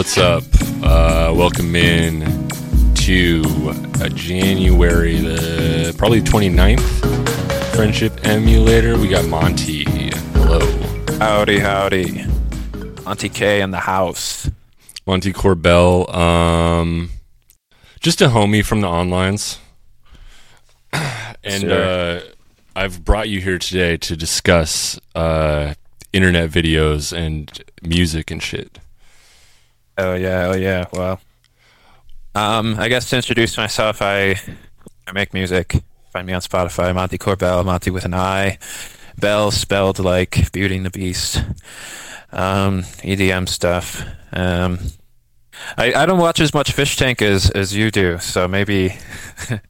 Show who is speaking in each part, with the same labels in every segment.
Speaker 1: What's up? Uh, welcome in to uh, January the probably 29th Friendship Emulator. We got Monti. Hello.
Speaker 2: Howdy, howdy. Auntie K in the house.
Speaker 1: Monti Korbelle. Um, just a homie from the onlines. And uh, I've brought you here today to discuss uh, internet videos and music and shit.
Speaker 2: Oh yeah, oh yeah. Well, um, I guess to introduce myself, I I make music. Find me on Spotify, Monti Korbelle, Monti with an I, Belle spelled like Beauty and the Beast. Um, EDM stuff. Um, I, I don't watch as much Fish Tank as, as you do, so maybe. maybe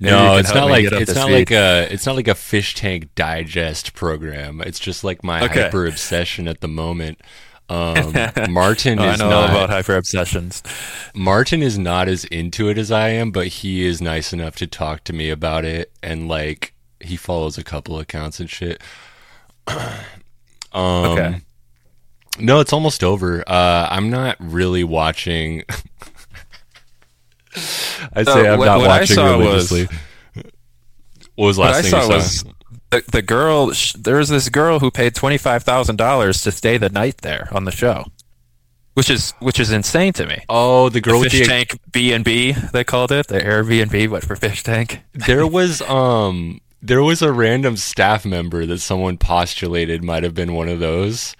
Speaker 1: No, it's not like it's not like a it's not like a fish tank digest program. It's just like my
Speaker 2: Okay.
Speaker 1: hyper obsession at the moment. Um, Martin
Speaker 2: I
Speaker 1: is
Speaker 2: know
Speaker 1: not
Speaker 2: about hyper obsessions.
Speaker 1: Martin is not as into it as I am, but he is nice enough to talk to me about it and like he follows a couple accounts and shit. um
Speaker 2: Okay.
Speaker 1: No, it's almost over. Uh I'm not really watching I'd
Speaker 2: So
Speaker 1: say I'm
Speaker 2: what-
Speaker 1: not
Speaker 2: what I
Speaker 1: watching
Speaker 2: saw was-
Speaker 1: religiously. what was the
Speaker 2: What
Speaker 1: last
Speaker 2: I
Speaker 1: thing
Speaker 2: saw
Speaker 1: you saw?
Speaker 2: was the, the girl. sh- There this girl who paid twenty five thousand dollars to stay the night there on the show, which is which is insane to me.
Speaker 1: oh, the girl
Speaker 2: The
Speaker 1: with
Speaker 2: fish
Speaker 1: the
Speaker 2: tank B and B, they called it the Airbnb, but for fish tank.
Speaker 1: there was um there was a random staff member that someone postulated might have been one of those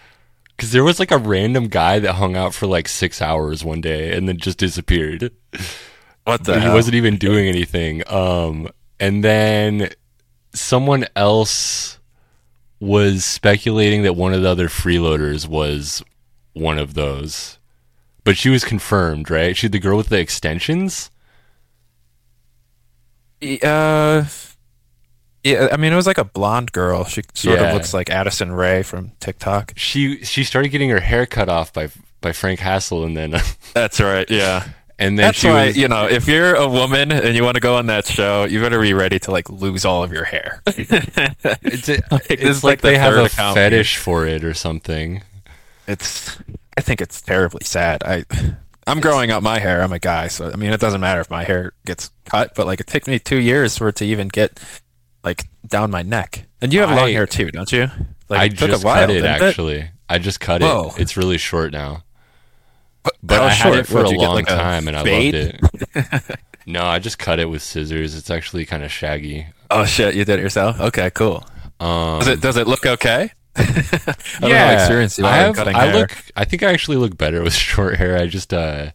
Speaker 1: because there was like a random guy that hung out for like six hours one day and then just disappeared
Speaker 2: What the
Speaker 1: he
Speaker 2: hell?
Speaker 1: wasn't even doing anything um and then someone else was speculating that one of the other freeloaders was one of those but she was confirmed right she the girl with the extensions
Speaker 2: Uh, yeah, I mean, it was like a blonde girl. She sort
Speaker 1: Yeah.
Speaker 2: of looks like Addison Rae from TikTok.
Speaker 1: she she started getting her hair cut off by by Frank Hassle and then
Speaker 2: That's right. Yeah.
Speaker 1: And then
Speaker 2: That's
Speaker 1: she
Speaker 2: why
Speaker 1: was
Speaker 2: you know if you're a woman and you want to go on that show, you better be ready to like lose all of your hair.
Speaker 1: it's,
Speaker 2: Like,
Speaker 1: it's like,
Speaker 2: like the
Speaker 1: they have a fetish for it or something.
Speaker 2: it's I think it's terribly sad. I I'm growing out my hair. I'm a guy, so I mean it doesn't matter if my hair gets cut, but like it took me 2 years for it to even get like down my neck. And you have long hair too, don't you? Like
Speaker 1: I just
Speaker 2: a while,
Speaker 1: cut it actually. I just cut
Speaker 2: Whoa.
Speaker 1: it. It's really short now.
Speaker 2: But, how
Speaker 1: I had
Speaker 2: short?
Speaker 1: it for
Speaker 2: What'd
Speaker 1: a long
Speaker 2: like, a
Speaker 1: time and I loved it. no, I just cut it with scissors. It's actually kind of shaggy.
Speaker 2: Oh shit, you did it yourself? Okay, cool.
Speaker 1: Um,
Speaker 2: Does it does it look okay? I
Speaker 1: yeah,
Speaker 2: you
Speaker 1: I have.
Speaker 2: cutting
Speaker 1: I
Speaker 2: hair.
Speaker 1: look. I think I actually look better with short hair. I just, uh,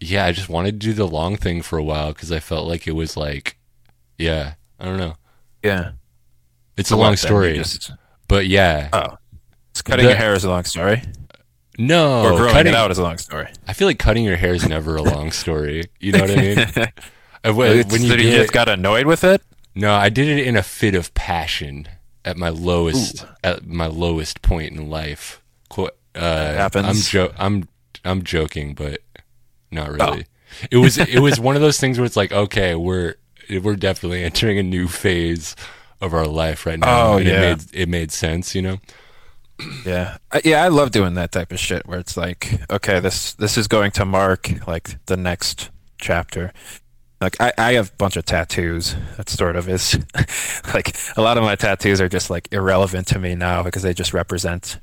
Speaker 1: yeah, I just wanted to do the long thing for a while because I felt like it was like, yeah, I don't know.
Speaker 2: yeah.
Speaker 1: It's a long story,
Speaker 2: just-
Speaker 1: but yeah,
Speaker 2: oh. It's cutting
Speaker 1: The-
Speaker 2: your hair is a long story.
Speaker 1: No,
Speaker 2: or growing
Speaker 1: cutting.
Speaker 2: it out is a long story.
Speaker 1: I feel like cutting your hair is never a long story. You know what I mean? Uh, when,
Speaker 2: It's-
Speaker 1: when you
Speaker 2: you just
Speaker 1: it-
Speaker 2: got annoyed with it?
Speaker 1: no, I did it in a fit of passion at my lowest at my lowest point in life. Uh,
Speaker 2: happens.
Speaker 1: I'm jo- I'm I'm joking, but not
Speaker 2: Oh.
Speaker 1: really. It was it was one of those things where it's like, okay, we're we're definitely entering a new phase of our life right now.
Speaker 2: Oh,
Speaker 1: and
Speaker 2: yeah.
Speaker 1: it made it made sense, you know.
Speaker 2: Yeah, I, yeah, I love doing that type of shit where it's like, okay, this this is going to mark like the next chapter. Like I, I have a bunch of tattoos. That sort of is like a lot of my tattoos are just like irrelevant to me now because they just represent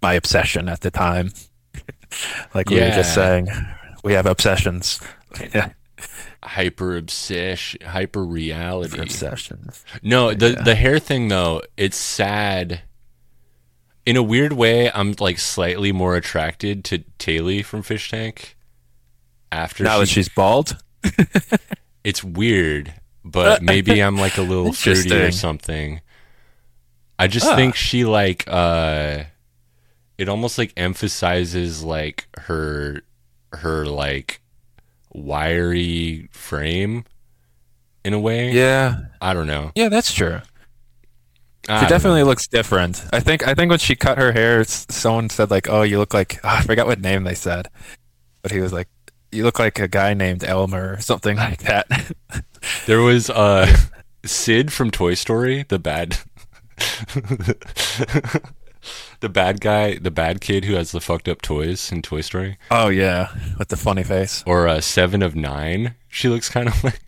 Speaker 2: my obsession at the time. like we were just saying, we have obsessions. Yeah,
Speaker 1: Hyper obsession, hyper reality.
Speaker 2: obsessions.
Speaker 1: No, the
Speaker 2: Yeah.
Speaker 1: the hair thing though, it's sad. In a weird way, I'm like slightly more attracted to Taylor from Fish Tank. After
Speaker 2: Now that she's bald,
Speaker 1: it's weird, but maybe I'm like a little fruity or something. I just
Speaker 2: Ah.
Speaker 1: think she like uh it almost like emphasizes like her her like wiry frame in a way.
Speaker 2: yeah,
Speaker 1: I don't know.
Speaker 2: yeah, that's true.
Speaker 1: I
Speaker 2: She definitely looks different. I think I think when she cut her hair, someone said like, "Oh, you look like oh, I forgot what name they said," but he was like, "You look like a guy named Elmer or something like that."
Speaker 1: There was uh Sid from Toy Story, the bad the bad guy, the bad kid who has the fucked up toys in Toy Story,
Speaker 2: Oh yeah, with the funny face.
Speaker 1: or uh, Seven of Nine. She looks kind of like.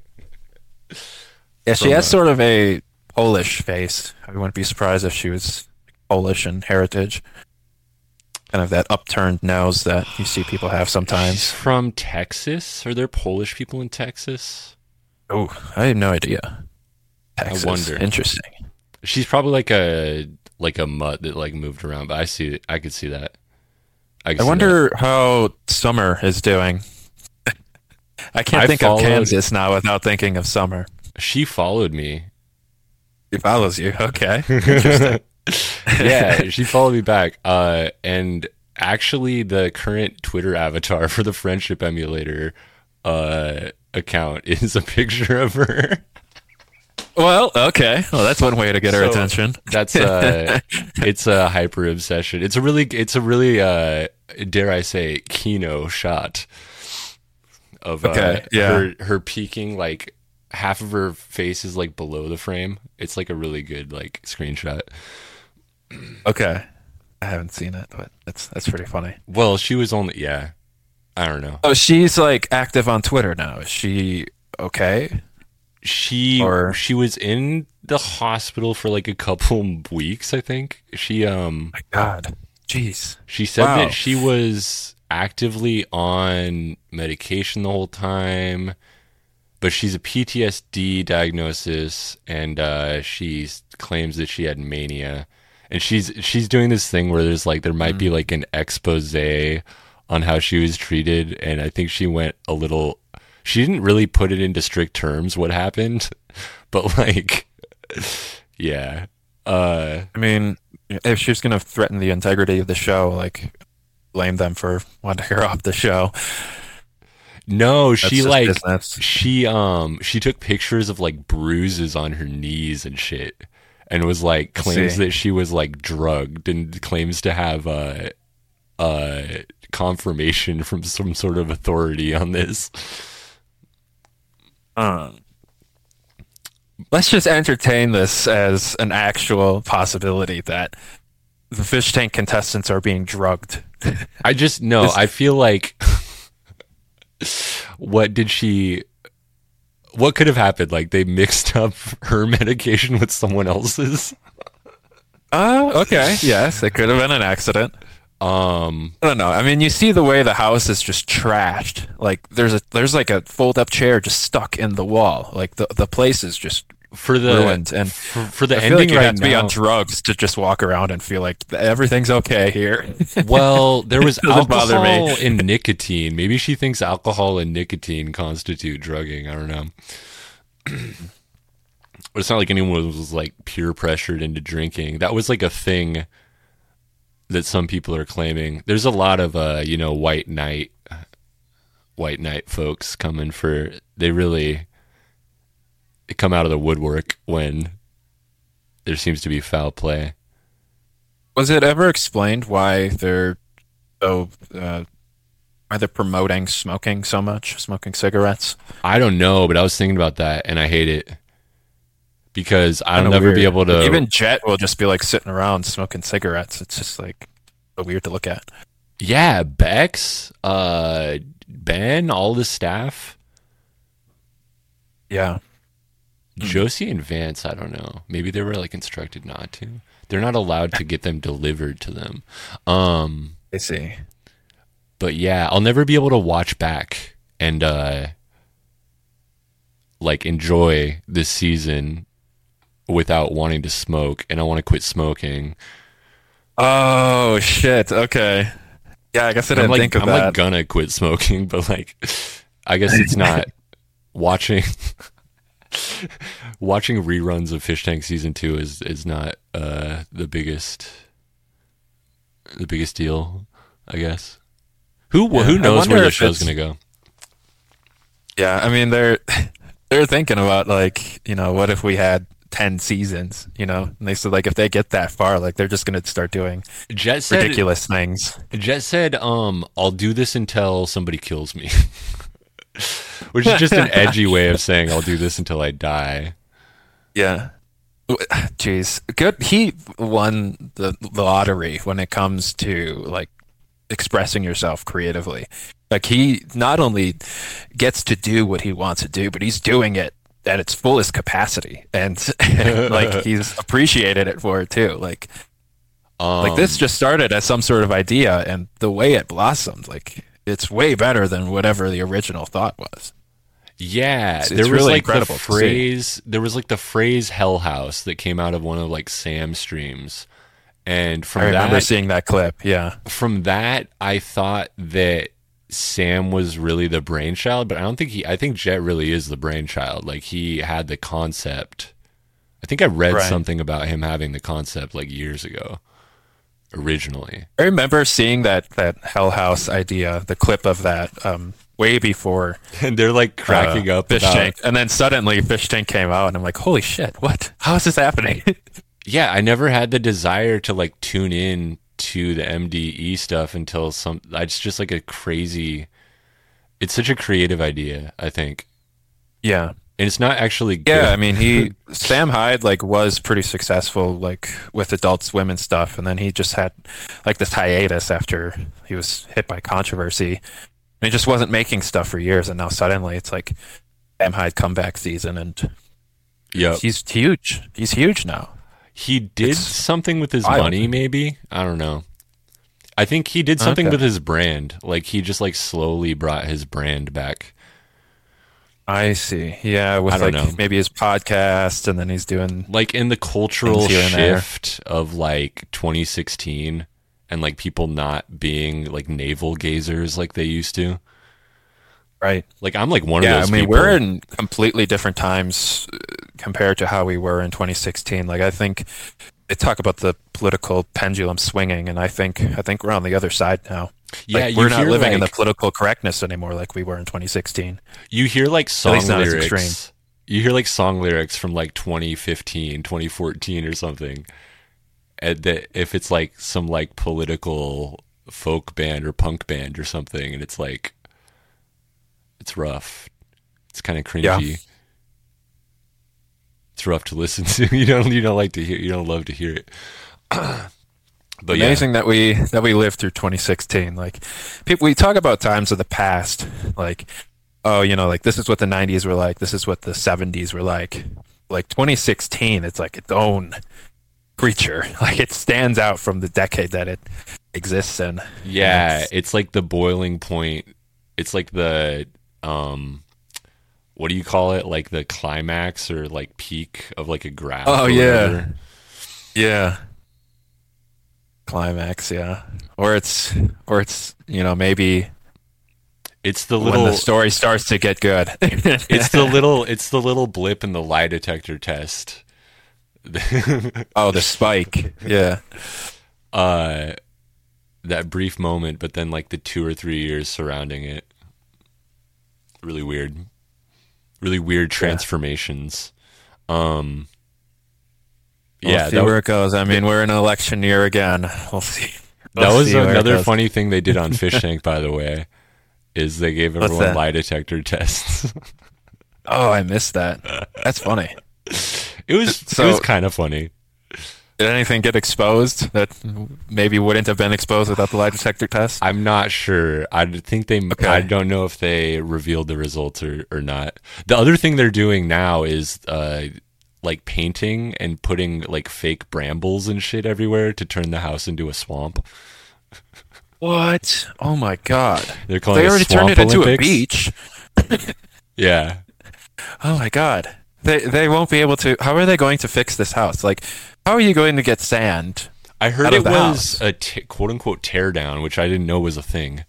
Speaker 2: Yeah, she has
Speaker 1: uh,
Speaker 2: sort of a Polish face. I wouldn't be surprised if she was Polish in heritage. Kind of that upturned nose that you see people have
Speaker 1: She's
Speaker 2: sometimes.
Speaker 1: from Texas. Are there Polish people in Texas?
Speaker 2: Oh, I have no idea. Texas.
Speaker 1: wonder.
Speaker 2: Interesting.
Speaker 1: She's probably like a like a mutt that like moved around. But I see, I could see that. I,
Speaker 2: I wonder how Summer is doing. I can't
Speaker 1: I
Speaker 2: think
Speaker 1: followed-
Speaker 2: of Kansas now without thinking of Summer.
Speaker 1: she followed me.
Speaker 2: He follows you. Okay.
Speaker 1: yeah, she followed me back. Uh, and actually, the current Twitter avatar for the Friendship Emulator uh, account is a picture of her.
Speaker 2: well, okay. Well, that's one way to get her
Speaker 1: So-
Speaker 2: attention.
Speaker 1: That's uh, it's a hyper obsession. It's a really, it's a really, uh, dare I say, kino shot of uh,
Speaker 2: Okay, yeah.
Speaker 1: her her peeking like half of her face is like below the frame. It's like a really good like screenshot.
Speaker 2: Okay. I haven't seen it, but that's that's pretty funny.
Speaker 1: Well, she was only yeah. I don't know.
Speaker 2: Oh, she's like active on Twitter now. Is she okay?
Speaker 1: She
Speaker 2: Or-
Speaker 1: she was in the hospital for like a couple weeks, I think. She um
Speaker 2: My God. Jeez.
Speaker 1: she said
Speaker 2: Wow.
Speaker 1: that she was actively on medication the whole time, but she's a PTSD diagnosis and uh she claims that she had mania. And she's she's doing this thing where there's like there might be like an expose on how she was treated and I think she went a little she didn't really put it into strict terms what happened, but like yeah. Uh
Speaker 2: I mean, if she's going to threaten the integrity of the show, like blame them for wanting her off the show.
Speaker 1: No,
Speaker 2: That's
Speaker 1: she like
Speaker 2: business.
Speaker 1: she um she took pictures of like bruises on her knees and shit and was like claims that she was like drugged and claims to have uh uh confirmation from some sort of authority on this.
Speaker 2: Um, let's just entertain this as an actual possibility that the fish tank contestants are being drugged.
Speaker 1: I just no, I feel like what did she what could have happened? Like they mixed up her medication with someone else's.
Speaker 2: Oh, okay. Yes, it could have been an accident.
Speaker 1: Um
Speaker 2: I don't know. I mean, you see the way the house is just trashed. Like there's a there's like a fold up chair just stuck in the wall. Like the the place is just
Speaker 1: for the
Speaker 2: ruined. And
Speaker 1: for, for the
Speaker 2: I feel
Speaker 1: ending
Speaker 2: like you
Speaker 1: right
Speaker 2: have to be on drugs to just walk around and feel like everything's okay here.
Speaker 1: Well, there was alcohol and nicotine. Maybe she thinks alcohol and nicotine constitute drugging. I don't know. but it's not like anyone was like peer pressured into drinking. That was like a thing that some people are claiming. There's a lot of uh, you know, white knight white knight folks coming for they really come out of the woodwork when there seems to be foul play.
Speaker 2: Was it ever explained why they're so uh, why they're promoting smoking so much, smoking cigarettes?
Speaker 1: I don't know, but I was thinking about that and I hate it because I'll never be able to.
Speaker 2: Even Jet will just be like sitting around smoking cigarettes. It's just like so weird to look at.
Speaker 1: yeah, Bex, uh, Ben, all the staff,
Speaker 2: Yeah.
Speaker 1: Josie and Vance. I don't know. Maybe they were like instructed not to. They're not allowed to get them delivered to them. Um,
Speaker 2: I see.
Speaker 1: but yeah, I'll never be able to watch back and uh, like enjoy this season without wanting to smoke, and I want to quit smoking.
Speaker 2: Oh shit. Okay. Yeah, I guess I
Speaker 1: I'm
Speaker 2: didn't
Speaker 1: like
Speaker 2: think of
Speaker 1: I'm
Speaker 2: that.
Speaker 1: like gonna quit smoking, but like I guess it's not watching watching reruns of Fish Tank season two is is not uh the biggest the biggest deal, I guess. Who
Speaker 2: Yeah,
Speaker 1: who knows where the show's gonna go?
Speaker 2: yeah, I mean they're they're thinking about like you know what if we had ten seasons, you know? And they said like if they get that far, like they're just gonna start doing
Speaker 1: Jet said
Speaker 2: ridiculous things.
Speaker 1: Jet said, um, I'll do this until somebody kills me. Which is just an edgy way of saying I'll do this until I die.
Speaker 2: Yeah. Jeez, good. He won the, the lottery when it comes to like expressing yourself creatively. Like he not only gets to do what he wants to do, but he's doing it at its fullest capacity, and like he's appreciated it for it too. Like
Speaker 1: Um,
Speaker 2: like this just started as some sort of idea, and the way it blossomed, like it's way better than whatever the original thought was.
Speaker 1: Yeah,
Speaker 2: It's-
Speaker 1: there
Speaker 2: it's
Speaker 1: was
Speaker 2: really
Speaker 1: like the phrase. There was like the phrase "Hell House" that came out of one of like Sam's streams, and from
Speaker 2: I remember
Speaker 1: that,
Speaker 2: seeing that clip. Yeah,
Speaker 1: from that, I thought that Sam was really the brainchild, but I don't think he. I think Jet really is the brainchild. Like he had the concept. I think I read
Speaker 2: Right.
Speaker 1: something about him having the concept like years ago, originally.
Speaker 2: I remember seeing that that Hell House idea, the clip of that, um, way before
Speaker 1: And they're like cracking
Speaker 2: uh,
Speaker 1: up
Speaker 2: Fish
Speaker 1: about-
Speaker 2: Tank, and then suddenly Fish Tank came out, and I'm like, holy shit, what? How is this happening?
Speaker 1: yeah, I never had the desire to like tune in to the MDE stuff until some. It's just like a crazy. It's such a creative idea, I think,
Speaker 2: yeah,
Speaker 1: and it's not actually good.
Speaker 2: yeah. I mean, he Sam Hyde like was pretty successful like with Adult Swim and stuff, and then he just had like this hiatus after he was hit by controversy. And he just wasn't making stuff for years, and now suddenly it's like Sam Hyde comeback season, and
Speaker 1: yeah
Speaker 2: he's huge. He's huge now.
Speaker 1: He did
Speaker 2: It's
Speaker 1: something with his
Speaker 2: wild.
Speaker 1: money, maybe. I don't know. I think he did something
Speaker 2: Okay.
Speaker 1: with his brand. Like he just like slowly brought his brand back.
Speaker 2: I see. Yeah, with like
Speaker 1: know.
Speaker 2: maybe his podcast, and then he's doing
Speaker 1: Like in the cultural
Speaker 2: Things here and there.
Speaker 1: shift of like 2016 and like people not being like navel gazers like they used to.
Speaker 2: right.
Speaker 1: Like I'm like one
Speaker 2: yeah,
Speaker 1: of those
Speaker 2: I mean,
Speaker 1: people.
Speaker 2: we're in completely different times uh, compared to how we were in 2016. Like, I think they talk about the political pendulum swinging, and I think I think we're on the other side now.
Speaker 1: Yeah,
Speaker 2: Like, we're not living in the political correctness anymore like we were in 2016.
Speaker 1: You hear like song lyrics. You hear like song lyrics from like 2015, 2014 or something. And that if it's like some like political folk band or punk band or something and it's like it's rough. It's kind of cringy.
Speaker 2: Yeah.
Speaker 1: It's rough to listen to. You don't you don't like to hear you don't love to hear it. but yeah.
Speaker 2: Amazing that we that we lived through 2016. Like, people, we talk about times of the past, like, oh, you know, like this is what the 90s were like. This is what the 70s were like. Like 2016, it's like its own creature. Like it stands out from the decade that it exists in.
Speaker 1: Yeah,
Speaker 2: It's-
Speaker 1: it's like the boiling point. It's like the um what do you call it? Like the climax or like peak of like a graph.
Speaker 2: Oh, yeah.
Speaker 1: whatever.
Speaker 2: Yeah. Climax, yeah. Or it's or it's you know maybe
Speaker 1: It's the little when
Speaker 2: the story starts to get good.
Speaker 1: it's the little it's the little blip in the lie detector test.
Speaker 2: oh the spike. Yeah.
Speaker 1: uh that brief moment, but then like the two or three years surrounding it. Really weird. Really weird transformations. Um
Speaker 2: We'll
Speaker 1: yeah,
Speaker 2: see
Speaker 1: that,
Speaker 2: where it goes. I mean, we're in an election year again. We'll see.
Speaker 1: That
Speaker 2: We'll
Speaker 1: was
Speaker 2: see
Speaker 1: another funny thing they did on Fish Tank, by the way, is they gave everyone
Speaker 2: that?
Speaker 1: lie detector tests.
Speaker 2: Oh, I missed that. That's funny.
Speaker 1: it was
Speaker 2: So-
Speaker 1: it was kind of funny.
Speaker 2: Did anything get exposed that maybe wouldn't have been exposed without the lie detector test?
Speaker 1: I'm not sure. I think they.
Speaker 2: Okay.
Speaker 1: I don't know if they revealed the results or or not. The other thing they're doing now is uh like painting and putting like fake brambles and shit everywhere to turn the house into a swamp.
Speaker 2: What? Oh my god!
Speaker 1: They're calling
Speaker 2: They already turned it into a beach.
Speaker 1: Yeah.
Speaker 2: Oh my god! They they won't be able to. How are they going to fix this house? Like, how are you going to get sand?
Speaker 1: I heard it was
Speaker 2: house.
Speaker 1: a t- quote unquote tear down, which I didn't know was a thing.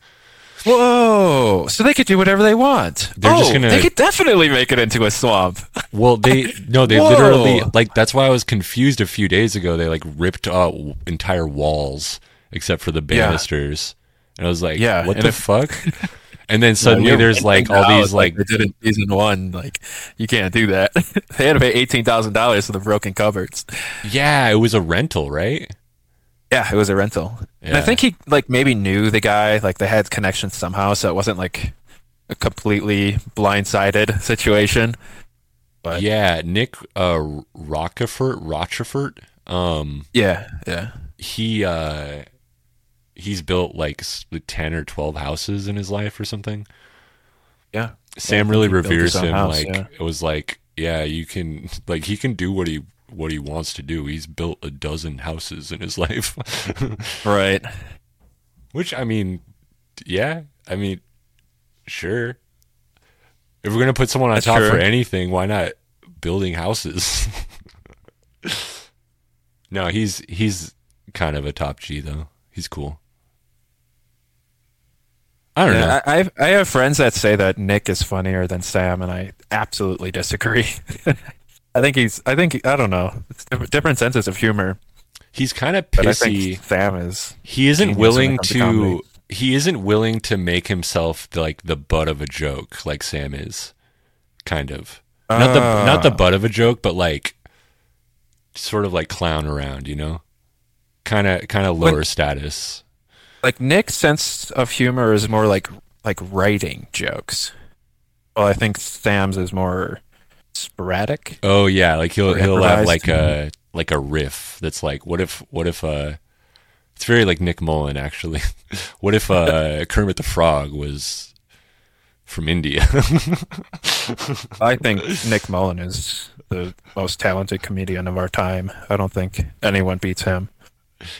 Speaker 2: Whoa! So they could do whatever they want.
Speaker 1: They're
Speaker 2: oh,
Speaker 1: just gonna-
Speaker 2: They could definitely make it into a swamp.
Speaker 1: Well, they no, they
Speaker 2: Whoa.
Speaker 1: literally like that's why I was confused a few days ago. They like ripped out entire walls except for the
Speaker 2: Yeah.
Speaker 1: banisters, and I was like,
Speaker 2: Yeah,
Speaker 1: what the
Speaker 2: if-
Speaker 1: fuck?" And then suddenly there's like all these
Speaker 2: house
Speaker 1: like
Speaker 2: they did in season one. Like, you can't do that. they had to pay eighteen thousand dollars for the broken cupboards.
Speaker 1: yeah, it was a rental, right?
Speaker 2: Yeah, it was a rental. And I think he like maybe knew the guy, like they had connections somehow, so it wasn't like a completely blindsided situation. But
Speaker 1: yeah, Nick uh, Rockefort, Rochefort. Um,
Speaker 2: yeah, yeah.
Speaker 1: he uh, he's built like ten or twelve houses in his life or something.
Speaker 2: Yeah.
Speaker 1: Sam
Speaker 2: Yeah,
Speaker 1: really
Speaker 2: he built his
Speaker 1: reveres him.
Speaker 2: house,
Speaker 1: like
Speaker 2: yeah.
Speaker 1: it was like, yeah, you can like he can do what he what he wants to do. He's built a dozen houses in his life.
Speaker 2: Right.
Speaker 1: Which I mean, yeah, I mean, sure. If we're gonna put someone on
Speaker 2: That's
Speaker 1: top
Speaker 2: true.
Speaker 1: for anything, why not building houses? no, he's he's kind of a top G though. He's cool. I don't know.
Speaker 2: Yeah, I, I have, I have friends that say that Nick is funnier than Sam, and I absolutely disagree. I think he's. I think I don't know. It's different, different senses of humor,
Speaker 1: He's kind of pissy.
Speaker 2: Sam is.
Speaker 1: he isn't
Speaker 2: when
Speaker 1: willing
Speaker 2: to
Speaker 1: to. he isn't willing to make himself like the butt of a joke, like Sam is. Kind of. Not the not the
Speaker 2: Ah.
Speaker 1: butt of a joke, but like sort of like clown around, you know? Kind of kind of
Speaker 2: When-
Speaker 1: lower status.
Speaker 2: like Nick's sense of humor is more like like writing jokes. Well, I think Sam's is more sporadic.
Speaker 1: Oh yeah, like he'll he'll have like a like a riff that's like what if what if uh it's very like Nick Mullen actually. what if uh Kermit the Frog was from India?
Speaker 2: I think Nick Mullen is the most talented comedian of our time. I don't think anyone beats him.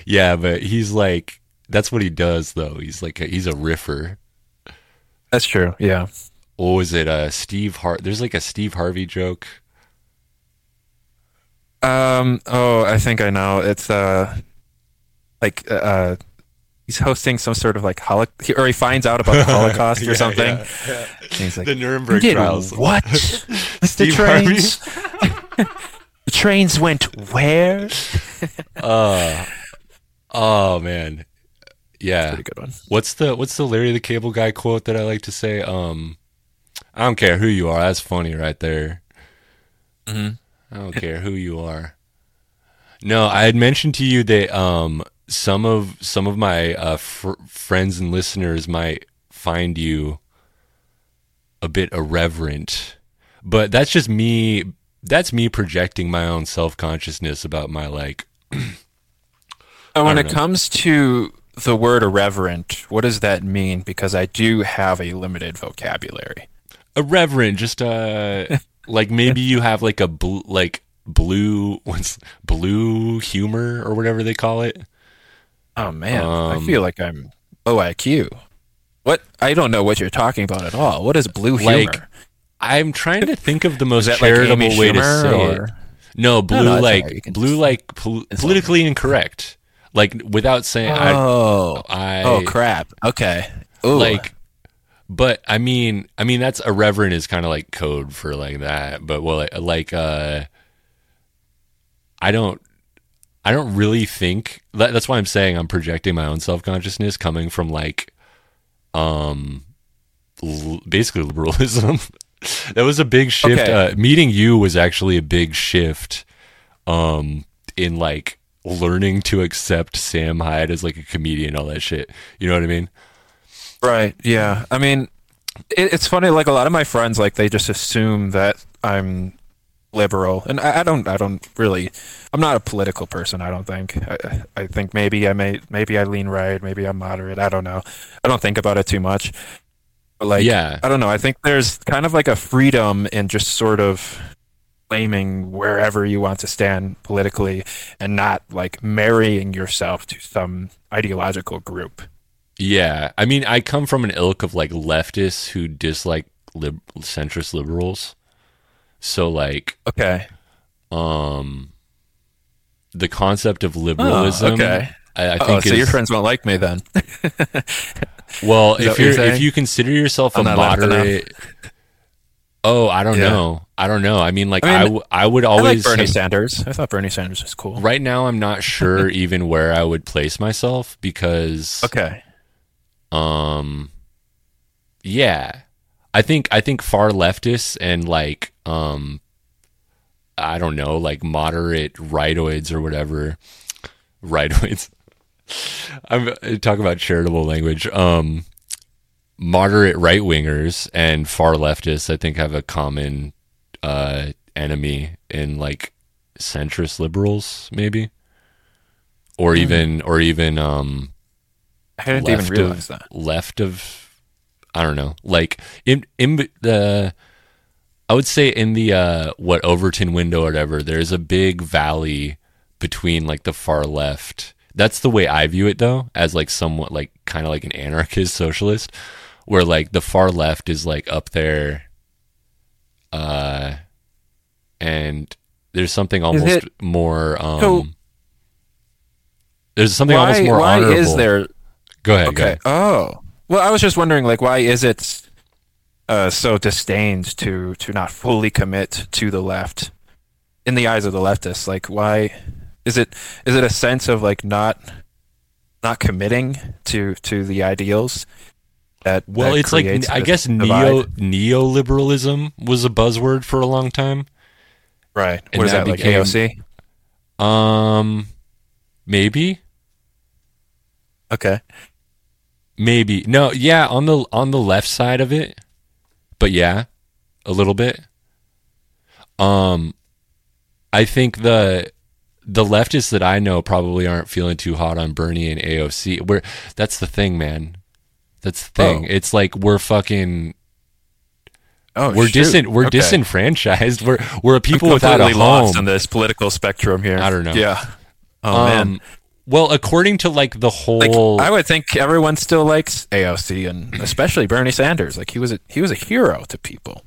Speaker 1: yeah, but he's like that's what he does though. He's like a, he's a riffer.
Speaker 2: That's true. Yeah.
Speaker 1: Or was it a Steve Har there's like a Steve Harvey joke.
Speaker 2: Um. Oh, I think I know. It's uh, like uh, he's hosting some sort of like holo- or he finds out about the Holocaust or something.
Speaker 1: yeah.
Speaker 2: And he's like,
Speaker 1: The Nuremberg trials.
Speaker 2: what? the
Speaker 1: Steve
Speaker 2: trains. the trains went where?
Speaker 1: Uh, oh man. Yeah.
Speaker 2: that's Pretty good one.
Speaker 1: What's the what's the Larry the Cable Guy quote that I like to say? Um, I don't care who you are. That's funny right there.
Speaker 2: Mhm.
Speaker 1: I don't care who you are. No, I had mentioned to you that um some of some of my uh, fr- friends and listeners might find you a bit irreverent, but that's just me. That's me projecting my own self consciousness about my like
Speaker 2: And when it
Speaker 1: know.
Speaker 2: comes to the word irreverent, what does that mean? Because I do have a limited vocabulary.
Speaker 1: Irreverent just uh like maybe you have like a bl- like blue what's blue humor or whatever they call it
Speaker 2: Oh man, I
Speaker 1: Um,
Speaker 2: feel like I'm low IQ. What? I don't know what you're talking about at all. What is blue
Speaker 1: Like,
Speaker 2: humor?
Speaker 1: i'm trying to think of the most
Speaker 2: like
Speaker 1: charitable
Speaker 2: Amy
Speaker 1: way to say
Speaker 2: or-
Speaker 1: it no blue
Speaker 2: no, it's
Speaker 1: like blue like pol- politically incorrect like without saying
Speaker 2: Oh,
Speaker 1: i i
Speaker 2: oh crap. Okay. Ooh.
Speaker 1: like but i mean i mean that's irreverent is kind of like code for like that. But well like, like uh i don't i don't really think that, that's why i'm saying i'm projecting my own self-consciousness coming from like um l- basically liberalism. That was a big shift.
Speaker 2: Okay.
Speaker 1: uh, meeting you was actually a big shift um in like learning to accept sam hyde as like a comedian all that shit. You know what i mean
Speaker 2: Right. Yeah. I mean, it, it's funny. Like a lot of my friends, like they just assume that I'm liberal, and I, I don't. I don't really. I'm not a political person. I don't think. I, I think maybe I may. Maybe I lean right. Maybe I'm moderate. I don't know. I don't think about it too much. But like,
Speaker 1: Yeah.
Speaker 2: I don't know. I think there's kind of like a freedom in just sort of claiming wherever you want to stand politically, and not like marrying yourself to some ideological group.
Speaker 1: Yeah, I mean, I come from an ilk of like leftists who dislike lib- centrist liberals. So like,
Speaker 2: Okay.
Speaker 1: um, the concept of liberalism.
Speaker 2: Oh, okay.
Speaker 1: I, I
Speaker 2: Oh,
Speaker 1: think
Speaker 2: so
Speaker 1: is,
Speaker 2: your friends won't like me then.
Speaker 1: well, if
Speaker 2: you're
Speaker 1: if you consider yourself a
Speaker 2: I'm enough.
Speaker 1: moderate. Oh, I don't
Speaker 2: Yeah.
Speaker 1: know. I don't know. I mean, like
Speaker 2: I
Speaker 1: I,
Speaker 2: mean,
Speaker 1: w- I would
Speaker 2: I like
Speaker 1: always
Speaker 2: Bernie
Speaker 1: have-
Speaker 2: Sanders. I thought Bernie Sanders was cool.
Speaker 1: right now. I'm not sure even where I would place myself because
Speaker 2: Okay.
Speaker 1: Um yeah. I think i think far leftists and like um i don't know like moderate rightoids or whatever. Rightoids. I'm talking about charitable language. Um moderate right wingers and far leftists i think have a common uh enemy in like centrist liberals, maybe, or even or even um
Speaker 2: I didn't
Speaker 1: left
Speaker 2: even realize
Speaker 1: of,
Speaker 2: that.
Speaker 1: left of I don't know, like in in the I would say in the uh what Overton window or whatever, there's a big valley between like the far left. That's the way I view it though, as like somewhat like kind of like an anarchist socialist, where like the far left is like up there, uh, and there's something almost
Speaker 2: it-
Speaker 1: more um.
Speaker 2: So-
Speaker 1: there's something almost more
Speaker 2: why
Speaker 1: honorable.
Speaker 2: is there
Speaker 1: Go ahead. Go
Speaker 2: Okay.
Speaker 1: ahead.
Speaker 2: Oh. Well, I was just wondering, like, why is it uh, so disdained to to not fully commit to the left in the eyes of the leftists? Like, why is it is it a sense of like not not committing to to the ideals? That
Speaker 1: Well,
Speaker 2: that
Speaker 1: it's like I guess
Speaker 2: divide?
Speaker 1: neo neoliberalism was a buzzword for a long time.
Speaker 2: right.
Speaker 1: and
Speaker 2: What is
Speaker 1: that
Speaker 2: that, like
Speaker 1: became-
Speaker 2: AOC?
Speaker 1: Um, maybe,
Speaker 2: Okay.
Speaker 1: Maybe no, yeah, on the on the left side of it, but yeah, a little bit. Um, I think the the leftists that I know probably aren't feeling too hot on Bernie and AOC. We're that's the thing, man. That's the thing.
Speaker 2: Oh.
Speaker 1: It's like we're fucking
Speaker 2: Oh,
Speaker 1: we're
Speaker 2: shoot.
Speaker 1: disin we're
Speaker 2: Okay.
Speaker 1: disenfranchised. We're we're people without a home.
Speaker 2: on this political spectrum here.
Speaker 1: I don't know.
Speaker 2: Yeah. Oh man.
Speaker 1: Well, according to like the
Speaker 2: Like,
Speaker 1: whole,
Speaker 2: I would think everyone still likes AOC and especially Bernie Sanders. Like he was a he was a hero to people.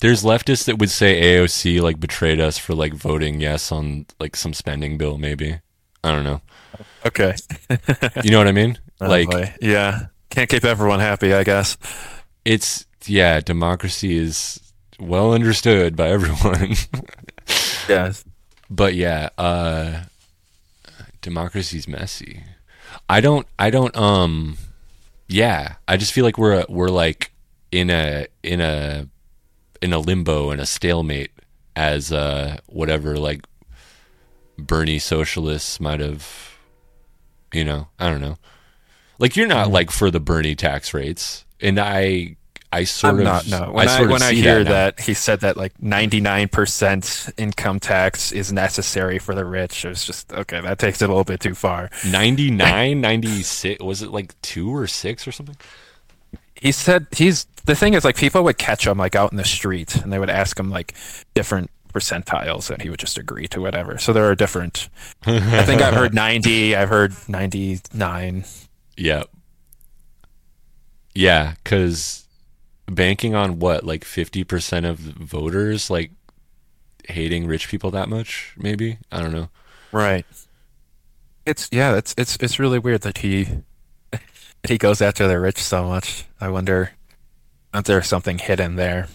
Speaker 1: there's leftists that would say AOC like betrayed us for like voting yes on like some spending bill. Maybe I don't know.
Speaker 2: Okay.
Speaker 1: You know what I mean?
Speaker 2: Oh,
Speaker 1: like
Speaker 2: boy. yeah, can't keep everyone happy, I guess.
Speaker 1: it's yeah, democracy is well understood by everyone.
Speaker 2: yes.
Speaker 1: but yeah, uh democracy's messy. I don't I don't um yeah, I just feel like we're we're like in a in a in a limbo and a stalemate as uh whatever like Bernie socialists might have you know, I don't know. Like you're not like for the Bernie tax rates and I I sort
Speaker 2: I'm
Speaker 1: of
Speaker 2: not no. When I,
Speaker 1: of
Speaker 2: when I hear
Speaker 1: now.
Speaker 2: that, he said that like 99% income tax is necessary for the rich, it's just okay. That takes it a little bit too far.
Speaker 1: 99 96 was it like 2 or 6 or something?
Speaker 2: He said he's the thing is like people would catch him like out in the street and they would ask him like different percentiles and he would just agree to whatever. So there are different. I think I've heard 90. I've heard 99.
Speaker 1: Yeah. Yeah, because banking on what, like 50% of voters, like hating rich people that much, maybe? I don't know.
Speaker 2: Right. It's yeah, it's it's it's really weird that he that he goes after the rich so much. I wonder if there's something hidden there.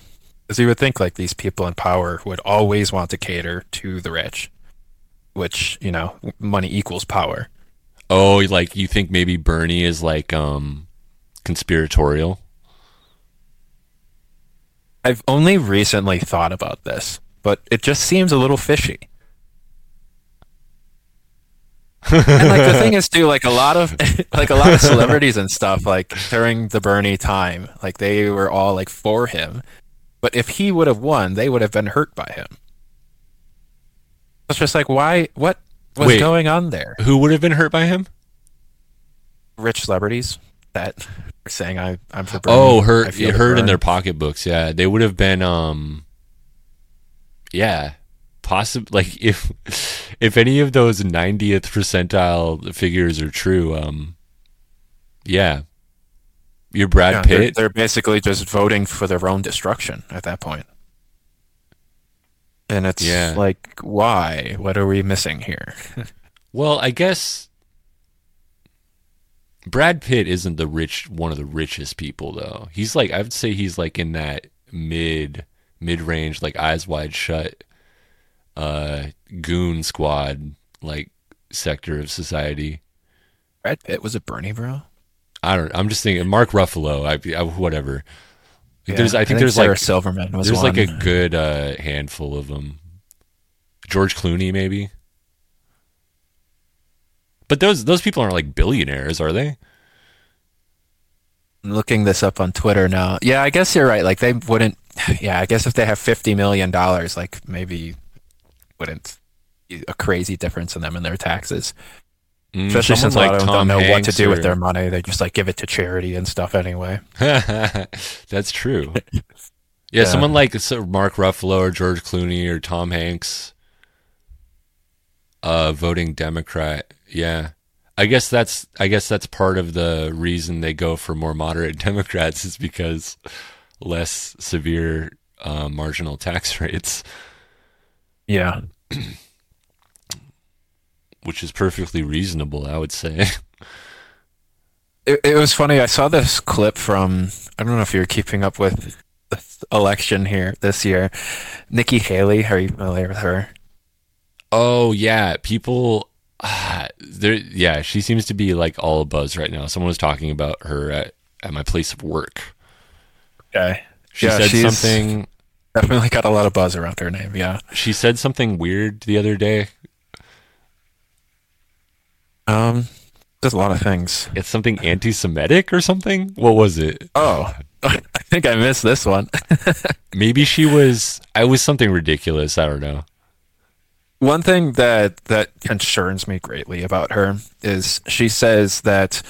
Speaker 2: Because you would think like these people in power would always want to cater to the rich, which you know money equals power.
Speaker 1: Oh, like you think maybe Bernie is like um conspiratorial?
Speaker 2: I've only recently thought about this, but it just seems a little fishy. and like the thing is too, like a lot of like a lot of celebrities and stuff, like during the Bernie time, like they were all like for him. But if he would have won, they would have been hurt by him. It's just like why what was
Speaker 1: Wait.
Speaker 2: going on there?
Speaker 1: Who would have been hurt by him?
Speaker 2: Rich celebrities that saying I I'm for Bernie.
Speaker 1: Oh,
Speaker 2: I
Speaker 1: hurt
Speaker 2: feel
Speaker 1: hurt in their pocketbooks. Yeah, they would have been um yeah, possibly like if if any of those 90th percentile figures are true, um yeah. You're Brad
Speaker 2: Yeah, they're,
Speaker 1: Pitt.
Speaker 2: they're basically just voting for their own destruction at that point. And it's
Speaker 1: Yeah.
Speaker 2: like, why? What are we missing here?
Speaker 1: Well, I guess Brad Pitt isn't the rich one of the richest people though. He's like I would say he's like in that mid mid range like eyes wide shut uh goon squad like sector of society.
Speaker 2: Brad Pitt was a Bernie bro.
Speaker 1: I don't I'm just thinking Mark Ruffalo, I, I whatever.
Speaker 2: Yeah,
Speaker 1: there's I think, there's
Speaker 2: Sarah
Speaker 1: like
Speaker 2: Silverman was
Speaker 1: there's like a good uh handful of them. George Clooney maybe. But those those people aren't like billionaires, are they?
Speaker 2: I'm looking this up on Twitter now. Yeah, I guess you're right. Like they wouldn't yeah, I guess if they have fifty million dollars, like maybe wouldn't be a crazy difference in them and their taxes.
Speaker 1: Mm,
Speaker 2: Especially since a lot of them
Speaker 1: Tom
Speaker 2: don't know what to
Speaker 1: Hanks
Speaker 2: do with their money. They just like give it to charity and stuff anyway.
Speaker 1: That's true. Yeah,
Speaker 2: Yeah.
Speaker 1: someone like Mark Ruffalo or George Clooney or Tom Hanks, uh, voting Democrat. Yeah, I guess that's I guess that's part of the reason they go for more moderate Democrats is because less severe uh, marginal tax rates,
Speaker 2: Yeah.
Speaker 1: which is perfectly reasonable, I would say.
Speaker 2: It, it was funny. I saw this clip from I don't know if you're keeping up with the election here this year. Nikki Haley, are you familiar with her?
Speaker 1: Oh yeah, people. Ah, there, yeah, she seems to be like all a buzz right now. Someone was talking about her at, at my place of work.
Speaker 2: Okay.
Speaker 1: She
Speaker 2: Yeah,
Speaker 1: said something.
Speaker 2: Definitely got a lot of buzz around her name. Yeah.
Speaker 1: She said something weird the other day.
Speaker 2: Um, there's a lot of things.
Speaker 1: It's something anti-Semitic or something. What was it?
Speaker 2: Oh, I think I missed this one.
Speaker 1: Maybe she was. I was something ridiculous. I don't know.
Speaker 2: One thing that that concerns me greatly about her is she says that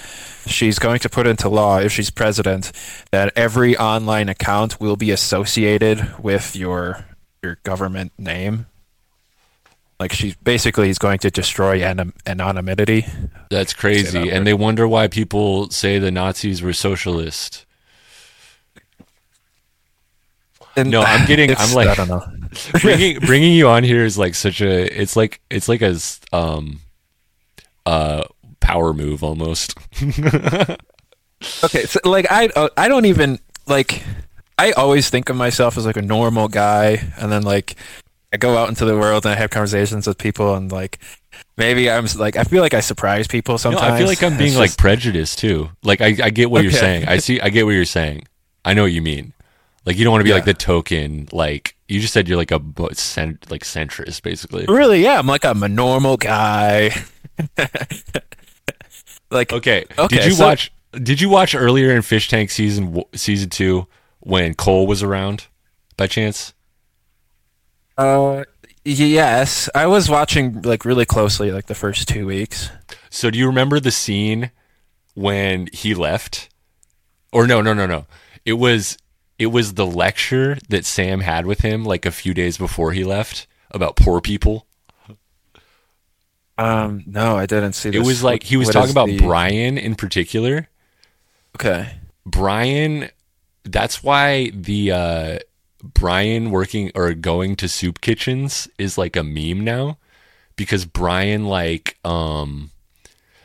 Speaker 2: she's going to put into law if she's president that every online account will be associated with your your government name. Like she basically is going to destroy anon- anonymity.
Speaker 1: That's crazy. And they wonder why people say the Nazis were socialist.
Speaker 2: And
Speaker 1: No, I'm getting- I'm like-
Speaker 2: I don't know.
Speaker 1: bringing bringing you on here is like such a. It's like it's like a um, uh, power move almost.
Speaker 2: Okay, so like I uh, I don't even like I always think of myself as like a normal guy, and then like I go out into the world and I have conversations with people, and like maybe I'm like I feel like I surprise people
Speaker 1: No,
Speaker 2: sometimes.
Speaker 1: I feel like I'm being
Speaker 2: It's
Speaker 1: like prejudiced too. Like I, I get what you're saying. I see. I get what you're saying. I know what you mean. Like you don't want to be like the token. Like you just said, you're like a cent, like centrist, basically.
Speaker 2: really yeah, I'm like I'm a normal guy. like
Speaker 1: Okay.
Speaker 2: Okay,
Speaker 1: Did you
Speaker 2: so-
Speaker 1: watch? Did you watch earlier in Fish Tank season season two when Cole was around, by chance?
Speaker 2: uh yes, I was watching like really closely like the first two weeks.
Speaker 1: So do you remember the scene when he left? Or no, no, no, no. It was it was the lecture that Sam had with him like a few days before he left about poor people.
Speaker 2: Um no, I didn't see.
Speaker 1: It
Speaker 2: This.
Speaker 1: was like he was
Speaker 2: What
Speaker 1: talking about
Speaker 2: the-
Speaker 1: Brian in particular.
Speaker 2: Okay.
Speaker 1: Brian that's why the uh Brian working or going to soup kitchens is like a meme now because Brian like um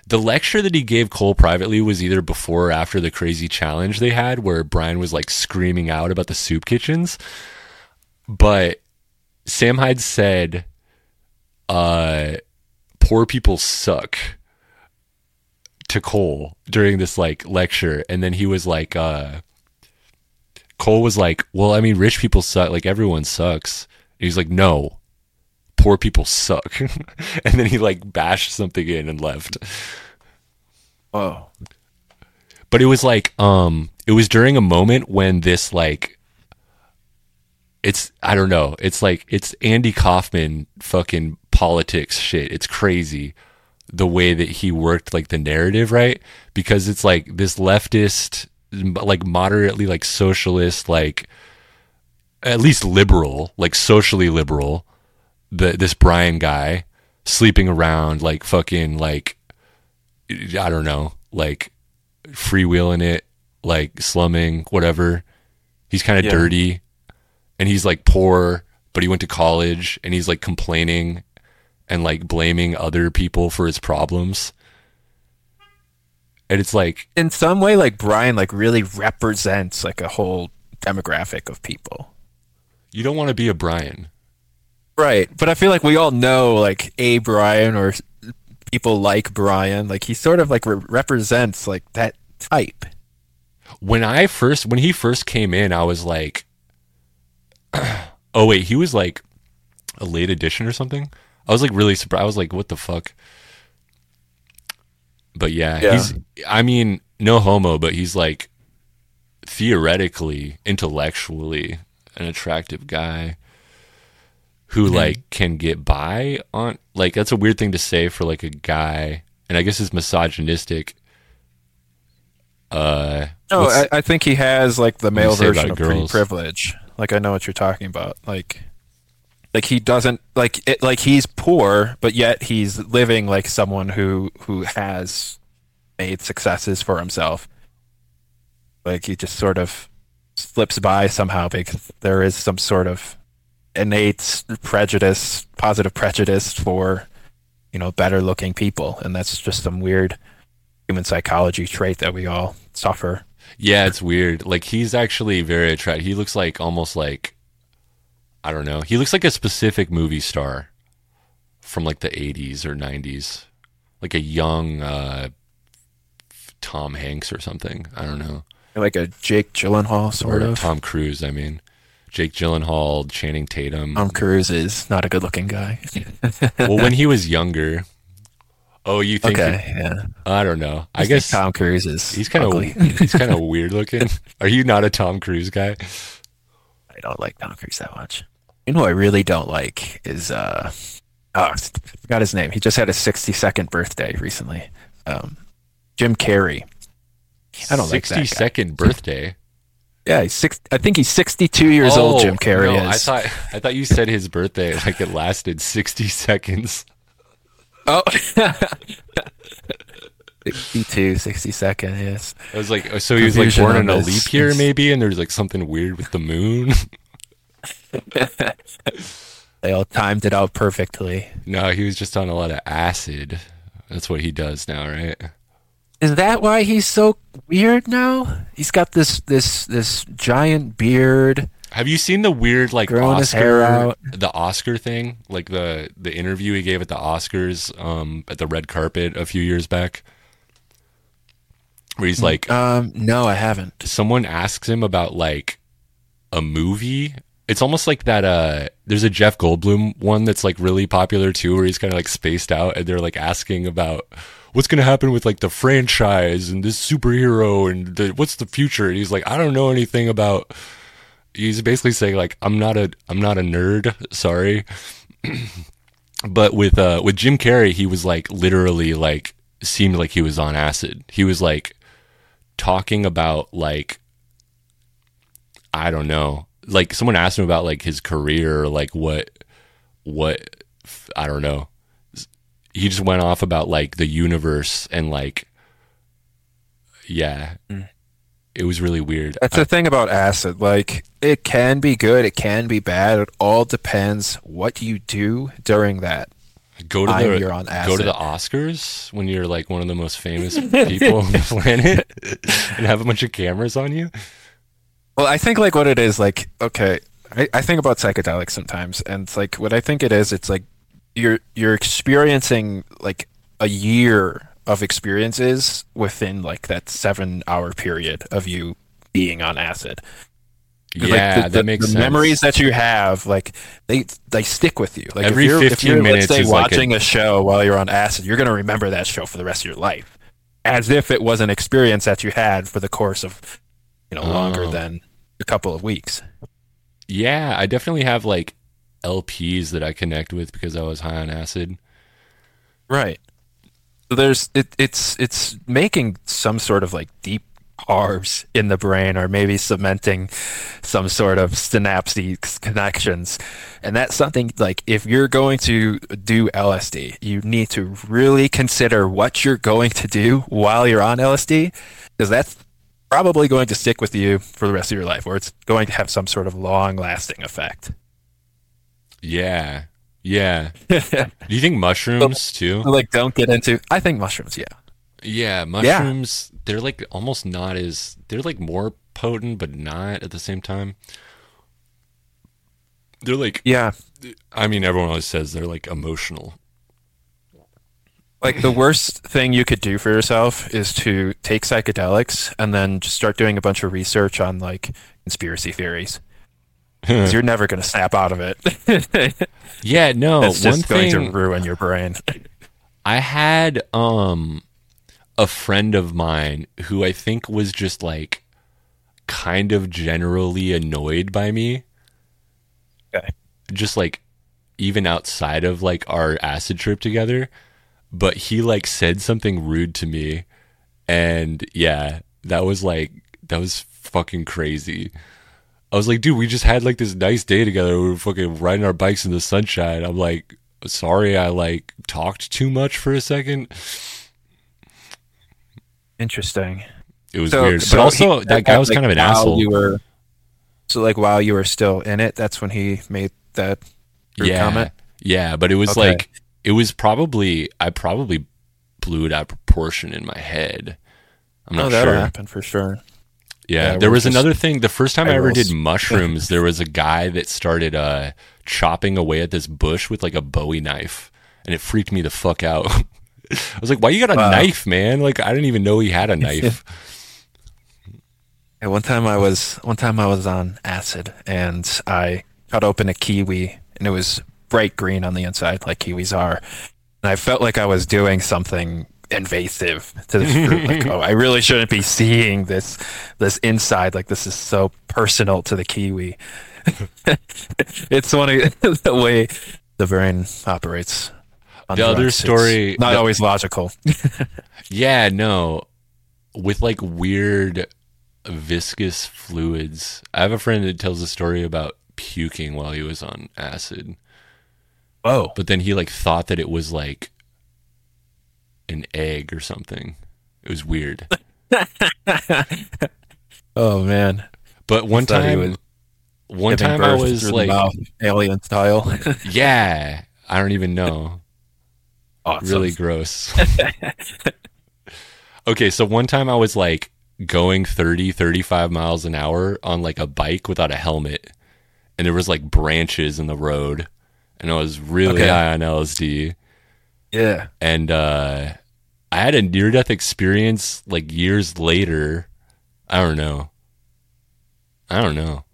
Speaker 1: the lecture that he gave Cole privately was either before or after the crazy challenge they had where Brian was like screaming out about the soup kitchens but Sam Hyde said uh poor people suck to Cole during this like lecture and then he was like uh Cole was like, "Well, I mean, rich people suck. Like everyone sucks." And he's like, "No, poor people suck." and then he like bashed something in and left.
Speaker 2: Oh.
Speaker 1: But it was like, um, it was during a moment when this like, it's I don't know. It's like it's Andy Kaufman fucking politics shit. It's crazy the way that he worked like the narrative right because it's like this leftist like moderately like socialist like at least liberal like socially liberal the this Brian guy sleeping around like fucking like I don't know like freewheeling it like slumming whatever he's kind of
Speaker 2: Yeah.
Speaker 1: dirty and he's like poor but he went to college and he's like complaining and like blaming other people for his problems and it's like
Speaker 2: in some way like Brian like really represents like a whole demographic of people.
Speaker 1: you don't want to be a Brian
Speaker 2: Right. But I feel like we all know like a Brian or people like Brian. Like he sort of like re- represents like that type.
Speaker 1: when I first when he first came in, I was like, oh wait, he was like a late edition or something. I was like really surprised. I was like, what the fuck? But yeah,
Speaker 2: Yeah.
Speaker 1: he's. I mean, no homo, but he's like theoretically, intellectually, an attractive guy who like can get by on like that's a weird thing to say for like a guy and I guess it's misogynistic. Uh
Speaker 2: No, I, I think he has like the male version of pretty privilege. Like I know what you're talking about. Like, like he doesn't like it. Like he's poor, but yet he's living like someone who who has made successes for himself. Like he just sort of slips by somehow because there is some sort of innate prejudice, positive prejudice for you know better looking people, and that's just some weird human psychology trait that we all suffer.
Speaker 1: Yeah, it's weird. Like he's actually very attractive. He looks like almost like I don't know. He looks like a specific movie star from like the 80s or 90s. Like a young uh Tom Hanks or something. I don't know.
Speaker 2: like a Jake Gyllenhaal sort
Speaker 1: or
Speaker 2: of.
Speaker 1: Tom Cruise, I mean. Jake Gyllenhaal, Channing Tatum.
Speaker 2: Tom Cruise is not a good looking guy.
Speaker 1: well, when he was younger. Oh, you think
Speaker 2: okay, yeah.
Speaker 1: I don't know. I
Speaker 2: think
Speaker 1: guess
Speaker 2: Tom Cruise is
Speaker 1: he's kind of he's kind of weird looking. Are you not a Tom Cruise guy?
Speaker 2: I don't like Tom Cruise that much. You know, who I really don't like is uh, oh, I forgot his name. He just had a 62nd birthday recently. Um, Jim Carrey. I don't like
Speaker 1: 62nd birthday.
Speaker 2: Yeah, he's six. I think he's 62 years old. Jim oh, Carrey
Speaker 1: Oh, no,
Speaker 2: is.
Speaker 1: I thought I thought you said his birthday like it lasted 60 seconds.
Speaker 2: oh, 62, 62nd. Yes.
Speaker 1: I was like, oh, so he was like born in a leap year maybe, and there's like something weird with the moon.
Speaker 2: They all timed it out perfectly.
Speaker 1: no, he was just on a lot of acid. That's what he does now, right?
Speaker 2: Is that why he's so weird now? He's got this this this giant beard.
Speaker 1: Have you seen the weird like
Speaker 2: Growing his hair
Speaker 1: Oscar the Oscar thing? Like the the interview he gave at the Oscars um at the red carpet a few years back? Where he's like
Speaker 2: Um, no, I haven't.
Speaker 1: someone asks him about like a movie. It's almost like that uh there's a Jeff Goldblum one that's like really popular too where he's kind of like spaced out and they're like asking about what's going to happen with like the franchise and this superhero and the, what's the future and he's like I don't know anything about he's basically saying like I'm not a I'm not a nerd, sorry. but with uh with Jim Carrey he was like literally like seemed like he was on acid. He was like talking about like I don't know. Like someone asked him about like his career like what what I don't know. He just went off about like the universe and like yeah. Mm. It was really weird.
Speaker 2: That's the thing about acid. Like, it can be good, it can be bad. It all depends what you do during that.
Speaker 1: go to
Speaker 2: time
Speaker 1: the
Speaker 2: you're on
Speaker 1: go to the Oscars when you're like one of the most famous people on the planet and have a bunch of cameras on you.
Speaker 2: Well, I think like what it is, like, okay, I, I think about psychedelics sometimes, and it's like what I think it is. It's like you're you're experiencing like a year of experiences within like that seven hour period of you being on acid. 'Cause, like,
Speaker 1: Yeah,
Speaker 2: the,
Speaker 1: that
Speaker 2: the-
Speaker 1: makes
Speaker 2: the
Speaker 1: sense.
Speaker 2: memories that you have, like they they stick with you. Like
Speaker 1: Every
Speaker 2: if you're, if you're,
Speaker 1: minutes
Speaker 2: let's say,
Speaker 1: is like a-
Speaker 2: watching a show while you're on acid, you're gonna remember that show for the rest of your life, as if it was an experience that you had for the course of, you know, longer
Speaker 1: Oh.
Speaker 2: than a couple of weeks.
Speaker 1: Yeah, I definitely have like LPs that I connect with because I was high on acid.
Speaker 2: Right. There's it, it's it's making some sort of like deep carbs in the brain or maybe cementing some sort of synapses connections. And that's something like if you're going to do LSD, you need to really consider what you're going to do while you're on LSD because that's probably going to stick with you for the rest of your life or it's going to have some sort of long lasting effect.
Speaker 1: Yeah. Yeah. Do you think mushrooms too?
Speaker 2: like don't get into I think mushrooms, yeah.
Speaker 1: Yeah, mushrooms, they're like almost not as they're like more potent but not at the same time. They're like
Speaker 2: Yeah.
Speaker 1: I mean everyone always says they're like emotional.
Speaker 2: Like the worst thing you could do for yourself is to take psychedelics and then just start doing a bunch of research on like conspiracy theories. 'Cause you're never going to snap out of it.
Speaker 1: Yeah, no,
Speaker 2: it's
Speaker 1: one
Speaker 2: just going
Speaker 1: thing
Speaker 2: to ruin your brain.
Speaker 1: I had um a friend of mine who I think was just like kind of generally annoyed by me. just like even outside of like our acid trip together, but he like said something rude to me and yeah, that was like that was fucking crazy. I was like, dude, we just had like this nice day together. We were fucking riding our bikes in the sunshine. I'm like, sorry, I like talked too much for a second.
Speaker 2: Interesting.
Speaker 1: It was weird, but also
Speaker 2: he-
Speaker 1: that guy was
Speaker 2: like,
Speaker 1: kind of an asshole.
Speaker 2: You were, so like while you were still in it, that's when he made that
Speaker 1: yeah,
Speaker 2: comment.
Speaker 1: yeah, but it was
Speaker 2: Okay.
Speaker 1: like it was probably I probably blew it out of proportion in my head. I'm
Speaker 2: Oh,
Speaker 1: not
Speaker 2: that'll
Speaker 1: sure.
Speaker 2: happen for sure.
Speaker 1: Yeah,
Speaker 2: Yeah,
Speaker 1: there was another thing. The first time I ever did mushrooms, there was a guy that started uh, chopping away at this bush with like a Bowie knife, and it freaked me the fuck out. I was like, "Why you got a
Speaker 2: Wow.
Speaker 1: knife, man? Like, I didn't even know he had a knife."
Speaker 2: Yeah, one time I was one time I was on acid and I cut open a kiwi and it was bright green on the inside like kiwis are. And I felt like I was doing something invasive to this fruit. like, oh, I really shouldn't be seeing this this inside. Like this is so personal to the kiwi. it's one of the way the brain operates. on
Speaker 1: The other
Speaker 2: drugs. It's
Speaker 1: story-
Speaker 2: not
Speaker 1: the-
Speaker 2: always logical.
Speaker 1: yeah, no, with like weird viscous fluids. I have a friend that tells a story about puking while he was on acid.
Speaker 2: Oh,
Speaker 1: but then he like thought that it was like an egg or something. It was weird.
Speaker 2: Oh man.
Speaker 1: But one time,
Speaker 2: was
Speaker 1: one time I was like,
Speaker 2: mouth, alien style.
Speaker 1: yeah, I don't even know.
Speaker 2: Awesome.
Speaker 1: Really gross. okay, so one time I was like going 30, 35 miles an hour on like a bike without a helmet, and there was like branches in the road, and I was really
Speaker 2: Okay.
Speaker 1: high on LSD.
Speaker 2: Yeah.
Speaker 1: and uh I had a near death experience like years later. I don't know. I don't know.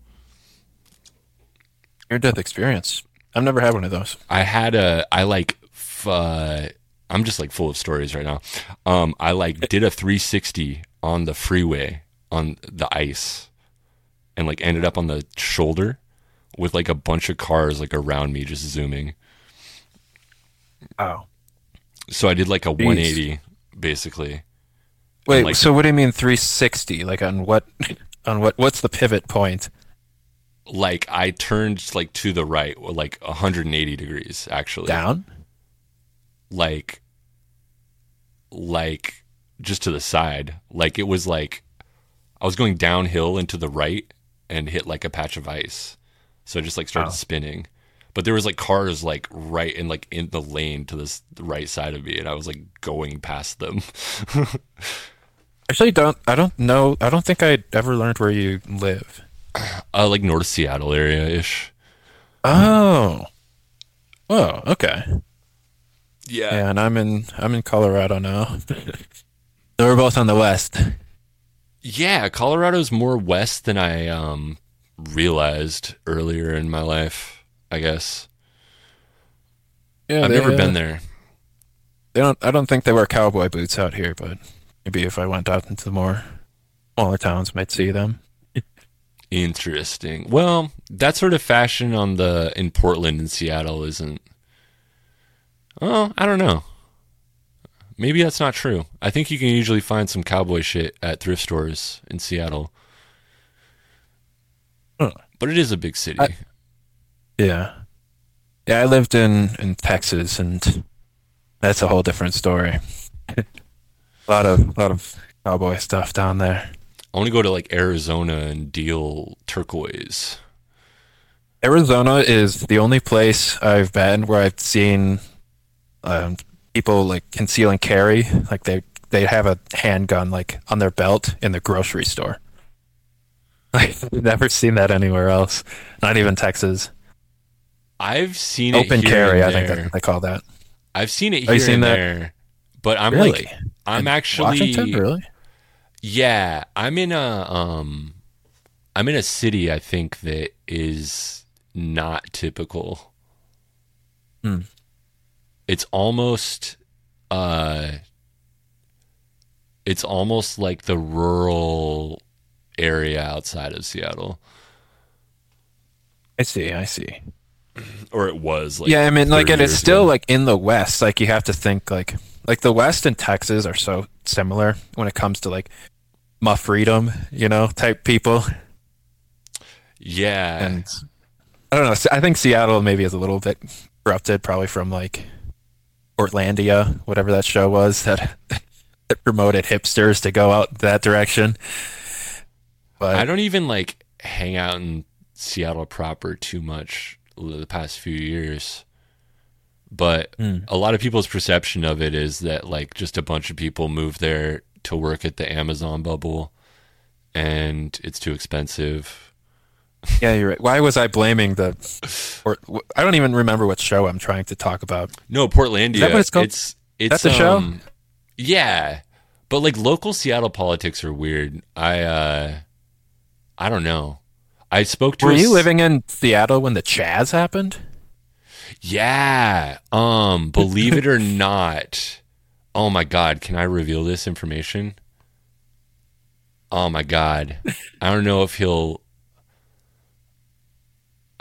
Speaker 2: Near death experience. I've never had one of those.
Speaker 1: I had a I like f- uh I'm just like full of stories right now. Um I like did a 360 on the freeway on the ice and like ended up on the shoulder with like a bunch of cars like around me just zooming.
Speaker 2: Oh.
Speaker 1: So I did like a 180 basically.
Speaker 2: Wait,
Speaker 1: like-
Speaker 2: so what do you mean 360? Like on what on what what's the pivot point?
Speaker 1: like I turned like to the right, like 180 degrees actually.
Speaker 2: Down?
Speaker 1: Like like just to the side. Like it was like I was going downhill and to the right and hit like a patch of ice. So I just like started
Speaker 2: Oh.
Speaker 1: spinning. But there was like cars like right in like in the lane to this right side of me and I was like going past them.
Speaker 2: Actually don't I don't know I don't think I ever learned where you live.
Speaker 1: uh like North Seattle area ish.
Speaker 2: Oh. Oh, okay.
Speaker 1: Yeah.
Speaker 2: Yeah, and I'm in I'm in Colorado now. so we're both on the west.
Speaker 1: Yeah, Colorado's more west than I um realized earlier in my life, I guess.
Speaker 2: Yeah,
Speaker 1: I've
Speaker 2: they,
Speaker 1: never
Speaker 2: uh,
Speaker 1: been there.
Speaker 2: They don't I don't think they wear cowboy boots out here, but maybe if I went out into the more smaller towns might see them.
Speaker 1: Interesting. Well, that sort of fashion on the in Portland and Seattle isn't Oh, I don't know. Maybe that's not true. I think you can usually find some cowboy shit at thrift stores in Seattle.
Speaker 2: Huh.
Speaker 1: But it is a big city.
Speaker 2: I- Yeah. Yeah, I lived in, in Texas and that's a whole different story. a lot of lot of cowboy stuff down there.
Speaker 1: I want to go to like Arizona and deal turquoise.
Speaker 2: Arizona is the only place I've been where I've seen um, people like conceal and carry, like they they have a handgun like on their belt in the grocery store. I've never seen that anywhere else, not even Texas.
Speaker 1: I've seen it
Speaker 2: Open
Speaker 1: here
Speaker 2: carry, I think that they call that.
Speaker 1: I've seen it
Speaker 2: Oh,
Speaker 1: here
Speaker 2: you seen
Speaker 1: and
Speaker 2: that?
Speaker 1: there, but I'm
Speaker 2: really?
Speaker 1: like, I'm
Speaker 2: In
Speaker 1: actually,
Speaker 2: Washington, really?
Speaker 1: yeah, I'm in a, um, I'm in a city I think that is not typical.
Speaker 2: Hmm.
Speaker 1: It's almost, uh, it's almost like the rural area outside of Seattle.
Speaker 2: I see, I see.
Speaker 1: or it was. Like
Speaker 2: yeah, I mean, like, and it's still
Speaker 1: ago.
Speaker 2: like in the West. Like, you have to think like like the West and Texas are so similar when it comes to like my freedom, you know, type people.
Speaker 1: yeah,
Speaker 2: And I don't know. I think Seattle maybe is a little bit corrupted, probably from like Portlandia, whatever that show was that, that promoted hipsters to go out that direction. But
Speaker 1: I don't even like hang out in Seattle proper too much the past few years. But
Speaker 2: Mm.
Speaker 1: a lot of people's perception of it is that like just a bunch of people move there to work at the Amazon bubble and it's too expensive.
Speaker 2: yeah, you're right. Why was I blaming the? Or I don't even remember what show I'm trying to talk about.
Speaker 1: No, Portlandia.
Speaker 2: Is that what it's called?
Speaker 1: It's it's
Speaker 2: That's a show?
Speaker 1: um, Yeah. But like local Seattle politics are weird. I uh I don't know. I spoke to
Speaker 2: Were
Speaker 1: a
Speaker 2: you living in Seattle when the Chaz happened?
Speaker 1: Yeah. Um, believe it or not. Oh my god, can I reveal this information? Oh my god. I don't know if he'll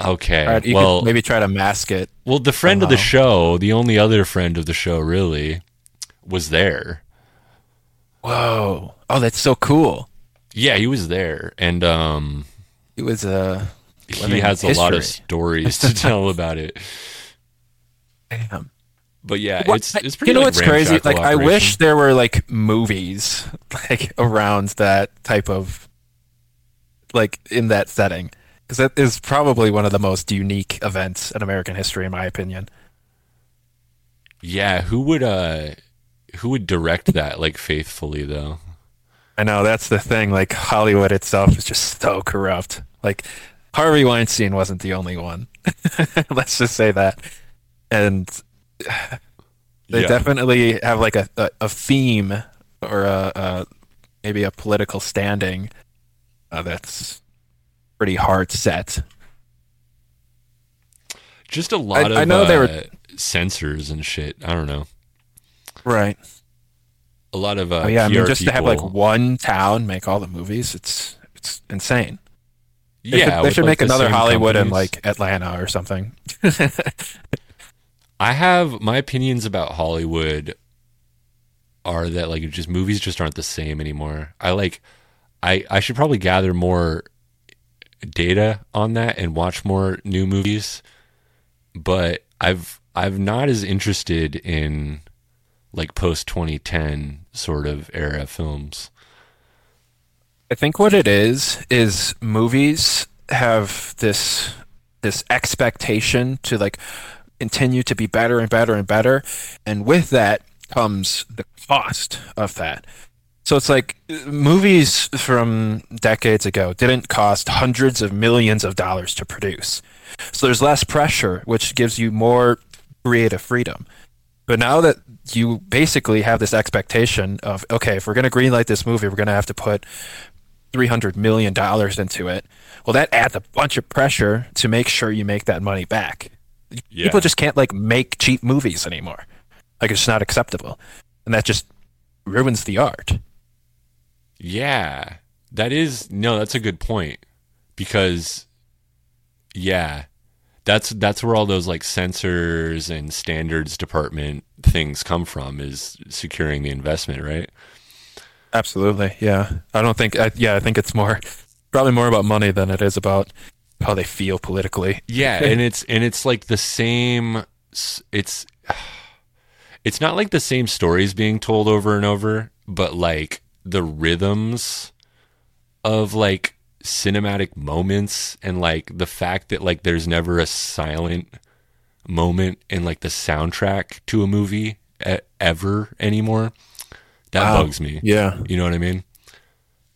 Speaker 1: Okay.
Speaker 2: Right,
Speaker 1: well,
Speaker 2: maybe try to mask it.
Speaker 1: well, the friend of the show, the only other friend of the show really, was there.
Speaker 2: Whoa! Oh, that's so cool.
Speaker 1: Yeah, he was there and um
Speaker 2: It was uh,
Speaker 1: he has a lot of stories to tell about it.
Speaker 2: damn.
Speaker 1: But yeah,
Speaker 2: What-
Speaker 1: it's it's pretty
Speaker 2: you know
Speaker 1: like,
Speaker 2: what's crazy? Like I wish there were like movies like around that type of like in that setting because that is probably one of the most unique events in American history, in my opinion.
Speaker 1: Yeah, who would uh who would direct that like faithfully though?
Speaker 2: I know that's the thing. Like Hollywood itself is just so corrupt. Like Harvey Weinstein wasn't the only one. Let's just say that. And they
Speaker 1: Yeah.
Speaker 2: definitely have like a, a, a theme or a, a maybe a political standing uh, that's pretty hard set.
Speaker 1: Just a lot of
Speaker 2: I know they were-
Speaker 1: uh, censors and shit. I don't know.
Speaker 2: Right.
Speaker 1: A lot of uh,
Speaker 2: Oh, yeah. I mean,
Speaker 1: PR
Speaker 2: just to have like one town make all the movies, it's it's insane. They
Speaker 1: yeah,
Speaker 2: should, they should
Speaker 1: like,
Speaker 2: make
Speaker 1: the
Speaker 2: another Hollywood in like Atlanta or something.
Speaker 1: I have my opinions about Hollywood are that like just movies just aren't the same anymore. I like I I should probably gather more data on that and watch more new movies. But I've I've not as interested in like post 2010 sort of era films.
Speaker 2: I think what it is is movies have this this expectation to like continue to be better and better and better, and with that comes the cost of that. So it's like movies from decades ago didn't cost hundreds of millions of dollars to produce. So there's less pressure, which gives you more creative freedom. But now that you basically have this expectation of, okay, if we're going to greenlight this movie, we're going to have to put $300 million into it. Well, that adds a bunch of pressure to make sure you make that money back.
Speaker 1: Yeah.
Speaker 2: People just can't like make cheap movies anymore. Like it's not acceptable. And that just ruins the art.
Speaker 1: Yeah, that is no, that's a good point because yeah, that's that's where all those like sensors and standards department things come from is securing the investment, right?
Speaker 2: Absolutely. Yeah. I don't think, I, yeah, I think it's more, probably more about money than it is about how they feel politically.
Speaker 1: Yeah, and it's and it's like the same it's it's not like the same stories being told over and over, but like the rhythms of like cinematic moments and like the fact that like there's never a silent moment in like the soundtrack to a movie ever anymore. That
Speaker 2: Wow.
Speaker 1: bugs me.
Speaker 2: Yeah.
Speaker 1: You know what I mean?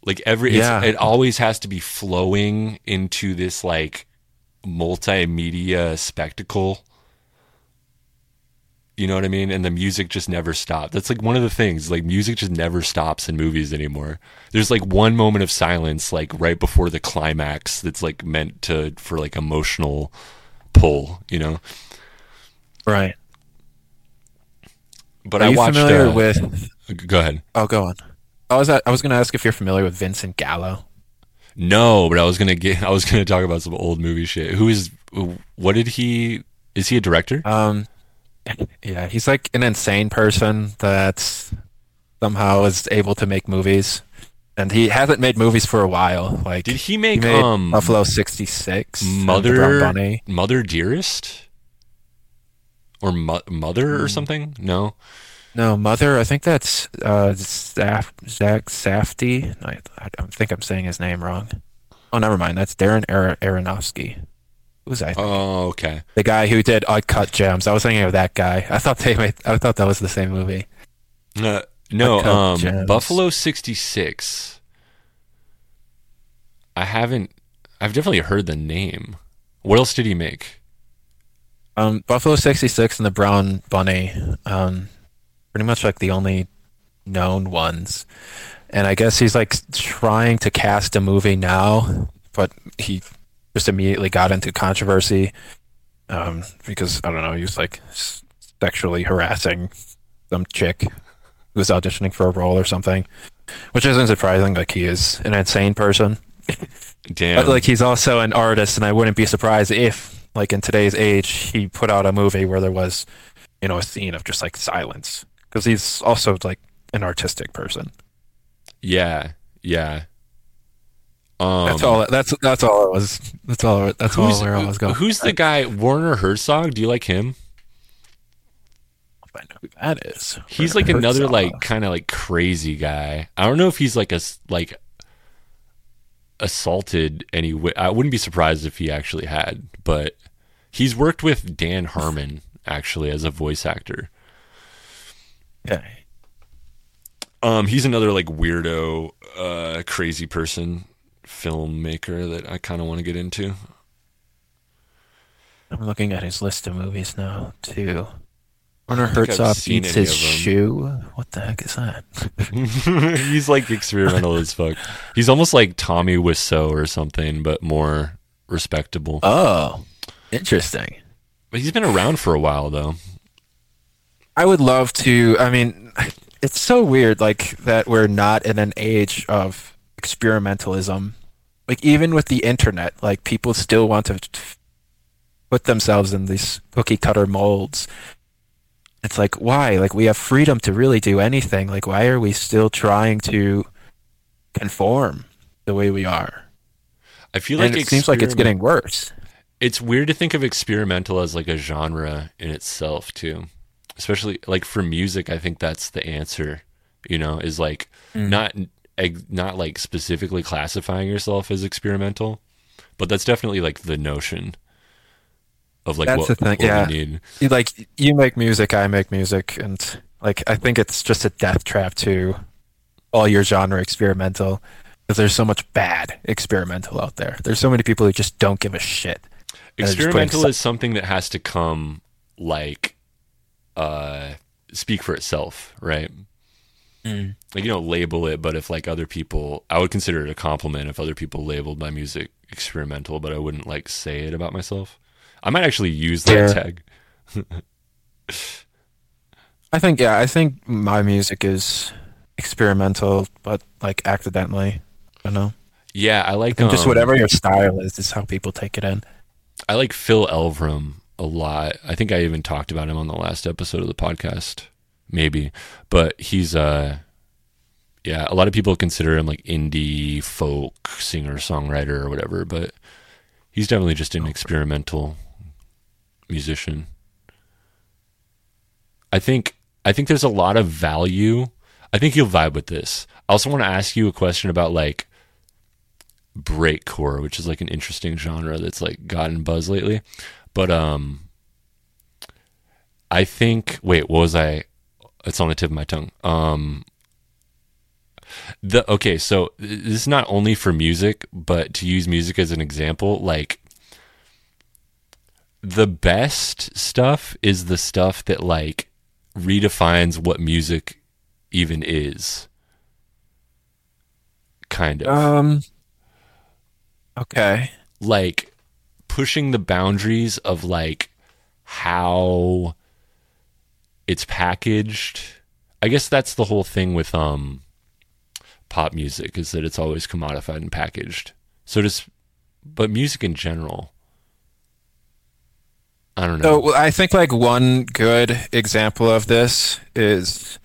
Speaker 1: Like every, it's,
Speaker 2: Yeah.
Speaker 1: it always has to be flowing into this like multimedia spectacle. You know what I mean? And the music just never stops. That's like one of the things. Like music just never stops in movies anymore. There's like one moment of silence, like right before the climax, that's like meant to for like emotional pull. You know.
Speaker 2: Right.
Speaker 1: But
Speaker 2: Are
Speaker 1: I
Speaker 2: you
Speaker 1: watched.
Speaker 2: familiar
Speaker 1: uh,
Speaker 2: with,
Speaker 1: Go ahead.
Speaker 2: oh, go on. I was, I was going to ask if you're familiar with Vincent Gallo.
Speaker 1: No, but I was gonna get. I was gonna talk about some old movie shit. Who is? What did he? Is he a director?
Speaker 2: Um, yeah, he's like an insane person that somehow is able to make movies, and he hasn't made movies for a while. Like,
Speaker 1: Did he
Speaker 2: he
Speaker 1: make
Speaker 2: made
Speaker 1: um
Speaker 2: Buffalo '66, and The
Speaker 1: Mother
Speaker 2: Bunny.
Speaker 1: Mother Dearest or Mo- Mother
Speaker 2: Hmm.
Speaker 1: or something? No.
Speaker 2: No, Mother. I think that's uh, Zaf, Zach Safdie. I, I don't think I'm saying his name wrong. Oh, never mind. That's Darren Ar- Aronofsky. Who's I?
Speaker 1: Oh, okay.
Speaker 2: the guy who did Uncut Gems. I was thinking of that guy. I thought they made. I thought that was the same movie.
Speaker 1: Uh, no, um, Buffalo sixty six. I haven't. I've definitely heard the name. What else did he make?
Speaker 2: Um, Buffalo '66 and the Brown Bunny. Um, pretty much like the only known ones. And I guess he's like trying to cast a movie now, but he just immediately got into controversy um, because I don't know. He was like sexually harassing some chick who was auditioning for a role or something, which isn't surprising. Like he is an insane person.
Speaker 1: Damn.
Speaker 2: But like he's also an artist, and I wouldn't be surprised if, like in today's age, he put out a movie where there was, you know, a scene of just like silence, because he's also like an artistic person.
Speaker 1: yeah, yeah. Um,
Speaker 2: That's all. That's that's all it was. That's all. That's all where I was going.
Speaker 1: who's the guy? Werner Herzog. Do you like him?
Speaker 2: I know who that is.
Speaker 1: He's like
Speaker 2: Herzog.
Speaker 1: another like kind of like crazy guy. I don't know if he's like a like assaulted any. I wouldn't be surprised if he actually had, but he's worked with Dan Harmon actually as a voice actor.
Speaker 2: Okay.
Speaker 1: Um, he's another like weirdo, uh, crazy person filmmaker that I kind of want to get into.
Speaker 2: I'm looking at his list of movies now too. Werner Herzog eats his shoe. What the heck is that?
Speaker 1: he's like experimental as fuck. He's almost like Tommy Wiseau or something, but more respectable.
Speaker 2: Oh, interesting.
Speaker 1: But he's been around for a while though.
Speaker 2: I would love to. I mean, it's so weird, like that we're not in an age of experimentalism. Like even with the internet, like people still want to put themselves in these cookie cutter molds. It's like why? Like we have freedom to really do anything. Like why are we still trying to conform the way we are?
Speaker 1: I feel like
Speaker 2: and it seems like it's getting worse.
Speaker 1: It's weird to think of experimental as like a genre in itself too. Especially like for music, I think that's the answer. You know, is like
Speaker 2: Mm.
Speaker 1: not not like specifically classifying yourself as experimental, but that's definitely like the notion of like
Speaker 2: That's
Speaker 1: what,
Speaker 2: the thing, yeah.
Speaker 1: need.
Speaker 2: Like you make music, I make music, and like I think it's just a death trap to all your genre experimental because there's so much bad experimental out there. There's so many people who just don't give a shit. And they're just putting
Speaker 1: Experimental is something that has to come like uh speak for itself, right?
Speaker 2: Mm.
Speaker 1: Like you know, label it, but if like other people I would consider it a compliment if other people labeled my music experimental, but I wouldn't like say it about myself. I might actually use that
Speaker 2: Yeah.
Speaker 1: tag.
Speaker 2: I think yeah, I think my music is experimental, but like accidentally. I don't know.
Speaker 1: Yeah, I like
Speaker 2: And just
Speaker 1: um,
Speaker 2: whatever your style is, is how people take it in.
Speaker 1: I like Phil Elverum a lot. I think I even talked about him on the last episode of the podcast, maybe. But he's uh yeah, a lot of people consider him like indie folk singer songwriter or whatever, but he's definitely just an experimental musician. I think I think there's a lot of value. I think you'll vibe with this. I also want to ask you a question about like breakcore, which is like an interesting genre that's like gotten buzz lately. But um I think wait, what was I it's on the tip of my tongue. Um the okay, so this is not only for music, but to use music as an example, like the best stuff is the stuff that like redefines what music even is. Kind of
Speaker 2: Um. Okay.
Speaker 1: like pushing the boundaries of like how it's packaged. I guess that's the whole thing with um pop music is that it's always commodified and packaged. So just, but music in general. I don't know.
Speaker 2: So I think like one good example of this is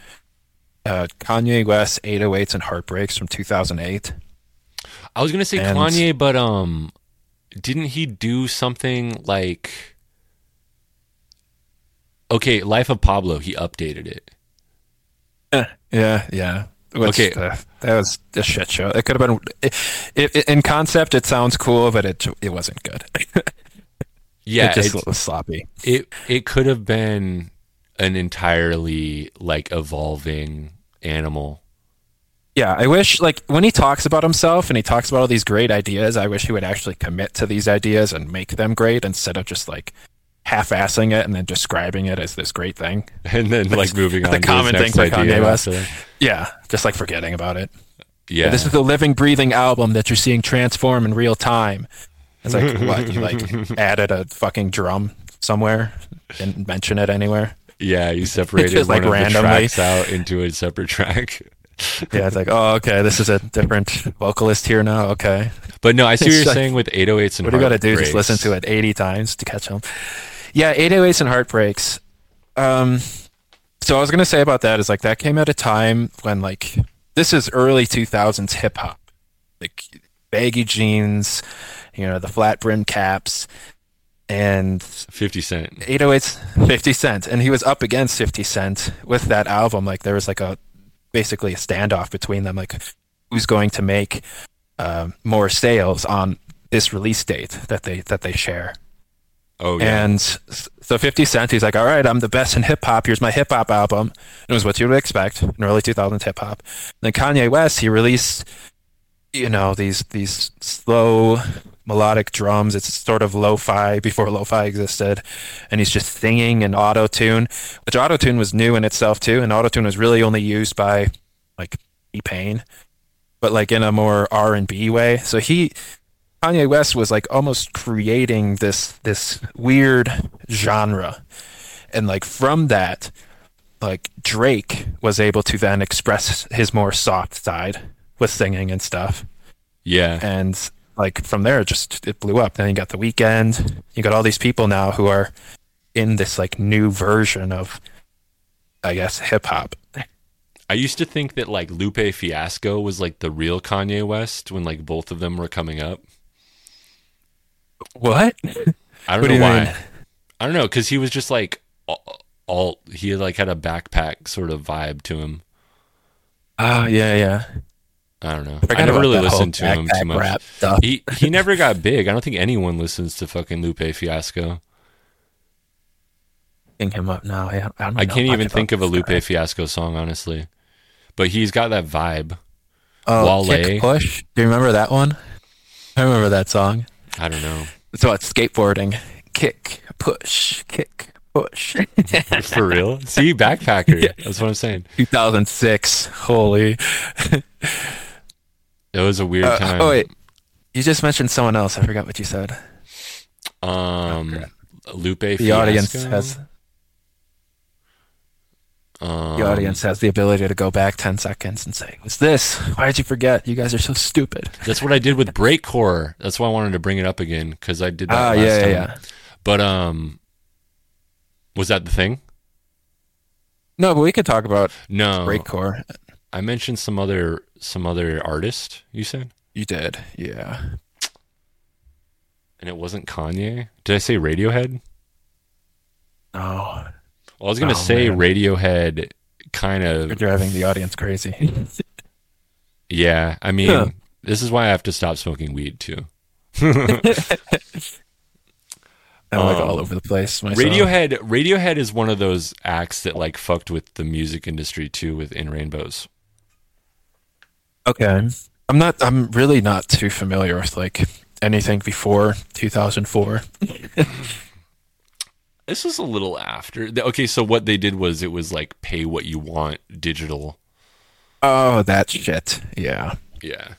Speaker 2: uh, Kanye West 808s and Heartbreaks from 2008.
Speaker 1: I was gonna say
Speaker 2: and-
Speaker 1: Kanye, but um, didn't he do something like? Okay, Life of Pablo. He updated it.
Speaker 2: Yeah, yeah. Which,
Speaker 1: Okay.
Speaker 2: uh, that was a shit show. It could have been. It, it, in concept, it sounds cool, but it it wasn't good.
Speaker 1: Yeah,
Speaker 2: it just
Speaker 1: it's-
Speaker 2: was sloppy.
Speaker 1: it it could have been an entirely like evolving animal.
Speaker 2: Yeah, I wish like when he talks about himself and he talks about all these great ideas, I wish he would actually commit to these ideas and make them great instead of just like half-assing it and then describing it as this great thing.
Speaker 1: And then like moving
Speaker 2: the
Speaker 1: on to his
Speaker 2: common
Speaker 1: next
Speaker 2: thing for
Speaker 1: idea
Speaker 2: Kanye West. Yeah, just like forgetting about it.
Speaker 1: Yeah,
Speaker 2: This is the living, breathing album that you're seeing transform in real time. It's like what you like added a fucking drum somewhere, didn't mention it anywhere.
Speaker 1: yeah. You separated
Speaker 2: just,
Speaker 1: one
Speaker 2: like,
Speaker 1: of
Speaker 2: randomly.
Speaker 1: the tracks out into a separate track.
Speaker 2: Yeah, it's like oh okay, this is a different vocalist here now. Okay,
Speaker 1: But no, I see what you're
Speaker 2: like-
Speaker 1: saying with 808s and
Speaker 2: what do you got to do? Just listen to it 80 times to catch them. Yeah, 808s and heartbreaks. Um, so I was gonna say about that is like that came at a time when like this is early 2000s hip hop, like baggy jeans, you know, the flat brim caps, and
Speaker 1: 50 Cent.
Speaker 2: 808s 50 Cent, and he was up against 50 Cent with that album. Like there was like a basically a standoff between them, like who's going to make um, more sales on this release date that they that they share.
Speaker 1: Oh yeah.
Speaker 2: And so 50 Cent, he's like, all right, I'm the best in hip hop. Here's my hip hop album. It was what you would expect in early 2000s hip hop. Then Kanye West, he released, you know, these these slow melodic drums. It's sort of lo-fi before lo-fi existed, and he's just singing in auto tune, which auto tune was new in itself too, and auto tune was really only used by like T Pain, but like in a more R and B way. So he Kanye West was like almost creating this this weird genre. And like from that, like Drake was able to then express his more soft side with singing and stuff.
Speaker 1: yeah.
Speaker 2: And like from there it just it blew up. Then you got the Weeknd. You got all these people now who are in this like new version of I guess hip hop.
Speaker 1: I used to think that like Lupe Fiasco was like the real Kanye West when like both of them were coming up.
Speaker 2: What?
Speaker 1: I don't
Speaker 2: What
Speaker 1: know
Speaker 2: you
Speaker 1: why.
Speaker 2: mean?
Speaker 1: I don't know because he was just like all, all he like had a backpack sort of vibe to him.
Speaker 2: Ah, yeah, yeah.
Speaker 1: I don't know. I
Speaker 2: Forgot
Speaker 1: never really listened to him too much. He he never got big. I don't think anyone listens to fucking Lupe Fiasco.
Speaker 2: Looking him up now. I, I,
Speaker 1: I can't even think of a Lupe
Speaker 2: guy.
Speaker 1: Fiasco song honestly, but he's got that vibe.
Speaker 2: Oh,
Speaker 1: Wale.
Speaker 2: Kick Push. Do you remember that one? I remember that song.
Speaker 1: I don't know
Speaker 2: So it's skateboarding. Kick, push, kick, push.
Speaker 1: for real. See, backpacker. That's what I'm saying.
Speaker 2: 2006. Holy.
Speaker 1: It was a weird
Speaker 2: Uh,
Speaker 1: time.
Speaker 2: oh wait, you just mentioned someone else. I forgot what you said.
Speaker 1: Um, Lupe.
Speaker 2: The
Speaker 1: Fiasco?
Speaker 2: audience has
Speaker 1: Um,
Speaker 2: the audience has the ability to go back 10 seconds and say, "What's this? Why did you forget? You guys are so stupid."
Speaker 1: That's what I did with Breakcore. That's why I wanted to bring it up again because I did that
Speaker 2: Ah,
Speaker 1: last
Speaker 2: yeah, yeah,
Speaker 1: time.
Speaker 2: yeah.
Speaker 1: But um, was that the thing?
Speaker 2: No, but we could talk about
Speaker 1: No,
Speaker 2: breakcore.
Speaker 1: I mentioned some other some other artist. You said,
Speaker 2: You did, yeah.
Speaker 1: and it wasn't Kanye. Did I say Radiohead?
Speaker 2: No,
Speaker 1: Well, I was gonna
Speaker 2: Oh,
Speaker 1: say
Speaker 2: man.
Speaker 1: Radiohead. Kind of you're
Speaker 2: driving the audience crazy.
Speaker 1: Yeah, I mean,
Speaker 2: Huh.
Speaker 1: this is why I have to stop smoking weed too.
Speaker 2: I'm like
Speaker 1: Um,
Speaker 2: all over the place. myself.
Speaker 1: Radiohead. Radiohead is one of those acts that like fucked with the music industry too, with In Rainbows.
Speaker 2: Okay. I'm not I'm really not too familiar with like anything before 2004.
Speaker 1: This was a little after. Okay, so what they did was it was like pay what you want digital.
Speaker 2: Oh, that shit. Yeah.
Speaker 1: Yeah.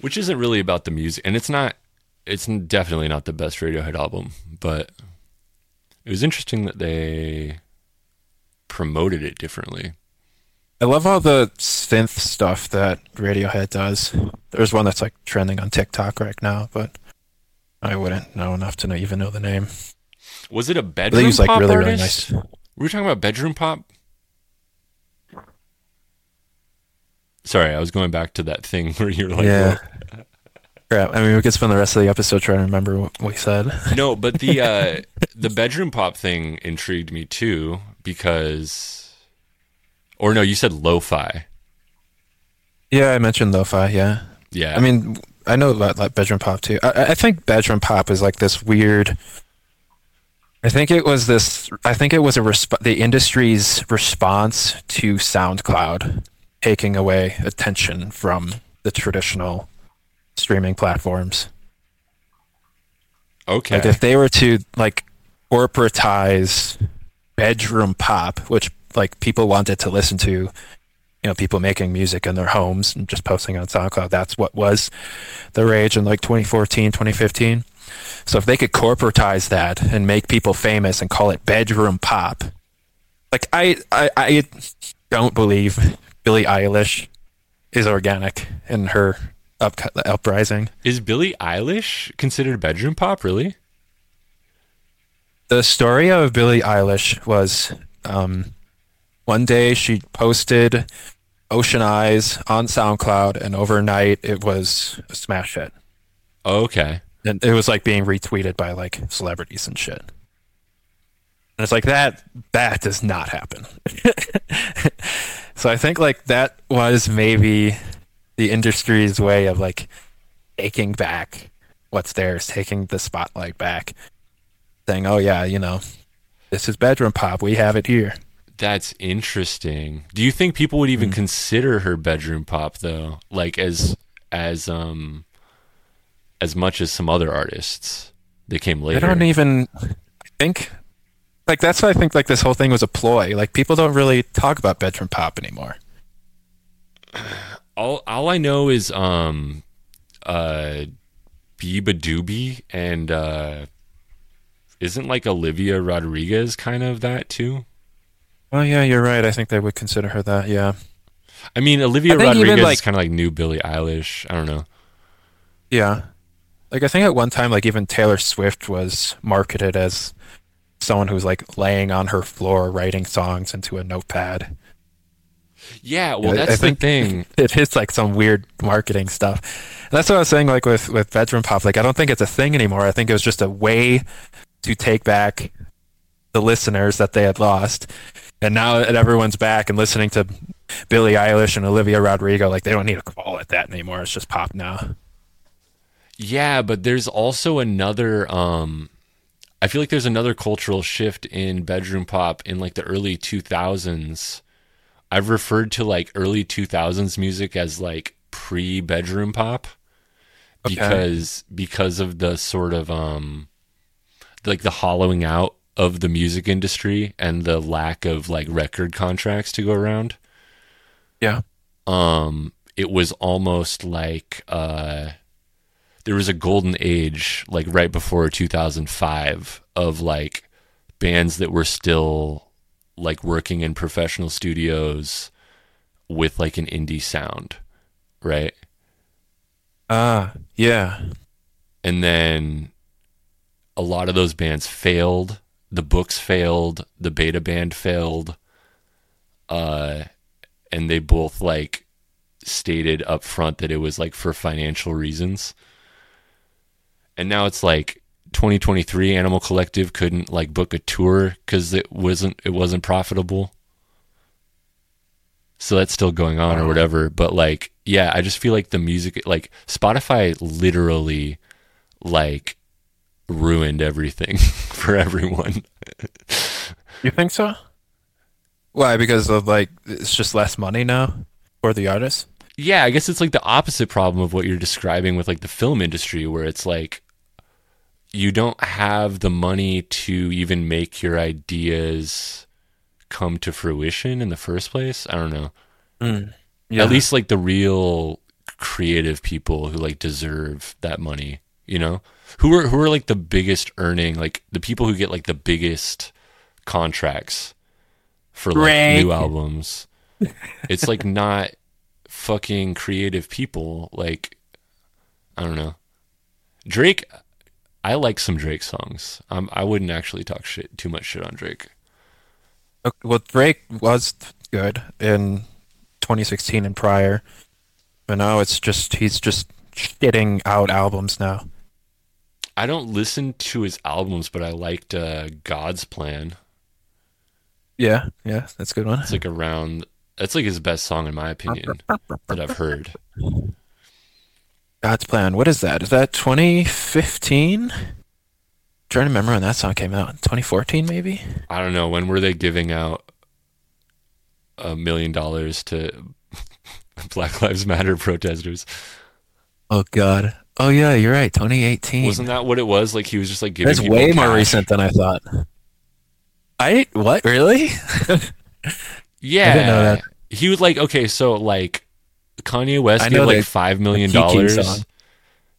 Speaker 1: Which isn't really about the music and it's not it's definitely not the best Radiohead album, but it was interesting that they promoted it differently.
Speaker 2: I love all the synth stuff that Radiohead does. There's one that's like trending on TikTok right now, but I wouldn't know enough to know, even know the name.
Speaker 1: Was it a
Speaker 2: But
Speaker 1: bedroom
Speaker 2: they use like
Speaker 1: pop
Speaker 2: really,
Speaker 1: artist?
Speaker 2: really nice.
Speaker 1: We were talking about bedroom pop. Sorry, I was going back to that thing where you're like,
Speaker 2: yeah. Crap. I mean, we could spend the rest of the episode trying to remember what we said.
Speaker 1: no, but the uh, the bedroom pop thing intrigued me too because, or no, you said lo-fi.
Speaker 2: Yeah, I mentioned lo-fi. Yeah.
Speaker 1: Yeah,
Speaker 2: I mean, I know about like bedroom pop too. I, I think bedroom pop is like this weird. I think it was this. I think it was a resp- the industry's response to SoundCloud taking away attention from the traditional streaming platforms.
Speaker 1: okay.
Speaker 2: Like if they were to like corporatize bedroom pop, which like people wanted to listen to, you know, people making music in their homes and just posting on SoundCloud, that's what was the rage in like 2014, 2015. So if they could corporatize that and make people famous and call it bedroom pop, like I I, I don't believe Billie Eilish is organic in her up, uprising.
Speaker 1: Is Billie Eilish considered bedroom pop? Really?
Speaker 2: the story of Billie Eilish was um, one day she posted Ocean Eyes on SoundCloud, and overnight it was a smash hit.
Speaker 1: Okay.
Speaker 2: And it was like being retweeted by like celebrities and shit. And it's like that that does not happen. so I think like that was maybe the industry's way of like taking back what's theirs, taking the spotlight back, saying, "Oh yeah, you know, this is bedroom pop. We have it here."
Speaker 1: That's interesting. Do you think people would even
Speaker 2: Mm.
Speaker 1: consider her bedroom pop though? Like as as um as much as some other artists that came later.
Speaker 2: I don't even think like that's why I think like this whole thing was a ploy. Like people don't really talk about bedroom pop anymore.
Speaker 1: all all I know is um uh beabadoobee and uh isn't like Olivia Rodriguez kind of that too?
Speaker 2: Oh yeah, you're right. I think they would consider her that. Yeah.
Speaker 1: I mean Olivia
Speaker 2: I even,
Speaker 1: Rodriguez
Speaker 2: like-
Speaker 1: is kind of like new Billie Eilish. I don't know.
Speaker 2: Yeah. Like I think at one time like even Taylor Swift was marketed as someone who's like laying on her floor writing songs into a notepad.
Speaker 1: Yeah, well that's the thing.
Speaker 2: It is like some weird marketing stuff. And that's what I was saying like with with bedroom pop. Like I don't think it's a thing anymore. I think it was just a way to take back the listeners that they had lost. And now that everyone's back and listening to Billie Eilish and Olivia Rodrigo, like they don't need to call it that anymore. It's just pop now.
Speaker 1: Yeah, but there's also another um I feel like there's another cultural shift in bedroom pop in like the early 2000s. I've referred to like early 2000s music as like pre-bedroom pop
Speaker 2: Okay.
Speaker 1: because because of the sort of um like the hollowing out of the music industry and the lack of like record contracts to go around
Speaker 2: Yeah.
Speaker 1: um it was almost like uh there was a golden age like right before 2005 of like bands that were still like working in professional studios with like an indie sound right
Speaker 2: Ah, yeah.
Speaker 1: and then a lot of those bands failed the books failed the beta band failed uh and they both like stated up front that it was like for financial reasons. And now it's like 2023 animal collective couldn't like book a tour because it wasn't it wasn't profitable. So that's still going on or whatever but like yeah i just feel like the music like spotify literally like ruined everything for everyone
Speaker 2: You think so? Why? Because of like it's just less money now for the artists.
Speaker 1: yeah i guess it's like the opposite problem of what you're describing with like the film industry where it's like you don't have the money to even make your ideas come to fruition in the first place i don't know mm,
Speaker 2: Yeah.
Speaker 1: at least like the real creative people who like deserve that money you know who are who are like the biggest earning like the people who get like the biggest contracts for like
Speaker 2: Drake.
Speaker 1: new albums it's like not fucking creative people. Like I don't know. Drake I like some Drake songs. Um, I wouldn't actually talk shit too much shit on Drake.
Speaker 2: Okay, well, Drake was good in 2016 and prior, but now it's just he's just shitting out albums now.
Speaker 1: I don't listen to his albums, but I liked uh, God's Plan.
Speaker 2: Yeah, yeah, that's a good one.
Speaker 1: It's like around. That's like his best song in my opinion that I've heard.
Speaker 2: God's Plan. What is that? Is that 2015? trying to remember when that song came out. 2014, maybe.
Speaker 1: I don't know. When were they giving out a million dollars to Black Lives Matter protesters?
Speaker 2: Oh God. Oh yeah, you're right. 2018.
Speaker 1: Wasn't that what it was? Like he was just like giving.
Speaker 2: That's way more recent than I thought. I what really?
Speaker 1: Yeah,
Speaker 2: didn't know that.
Speaker 1: he was like okay, so like Kanye West gave like five million dollars.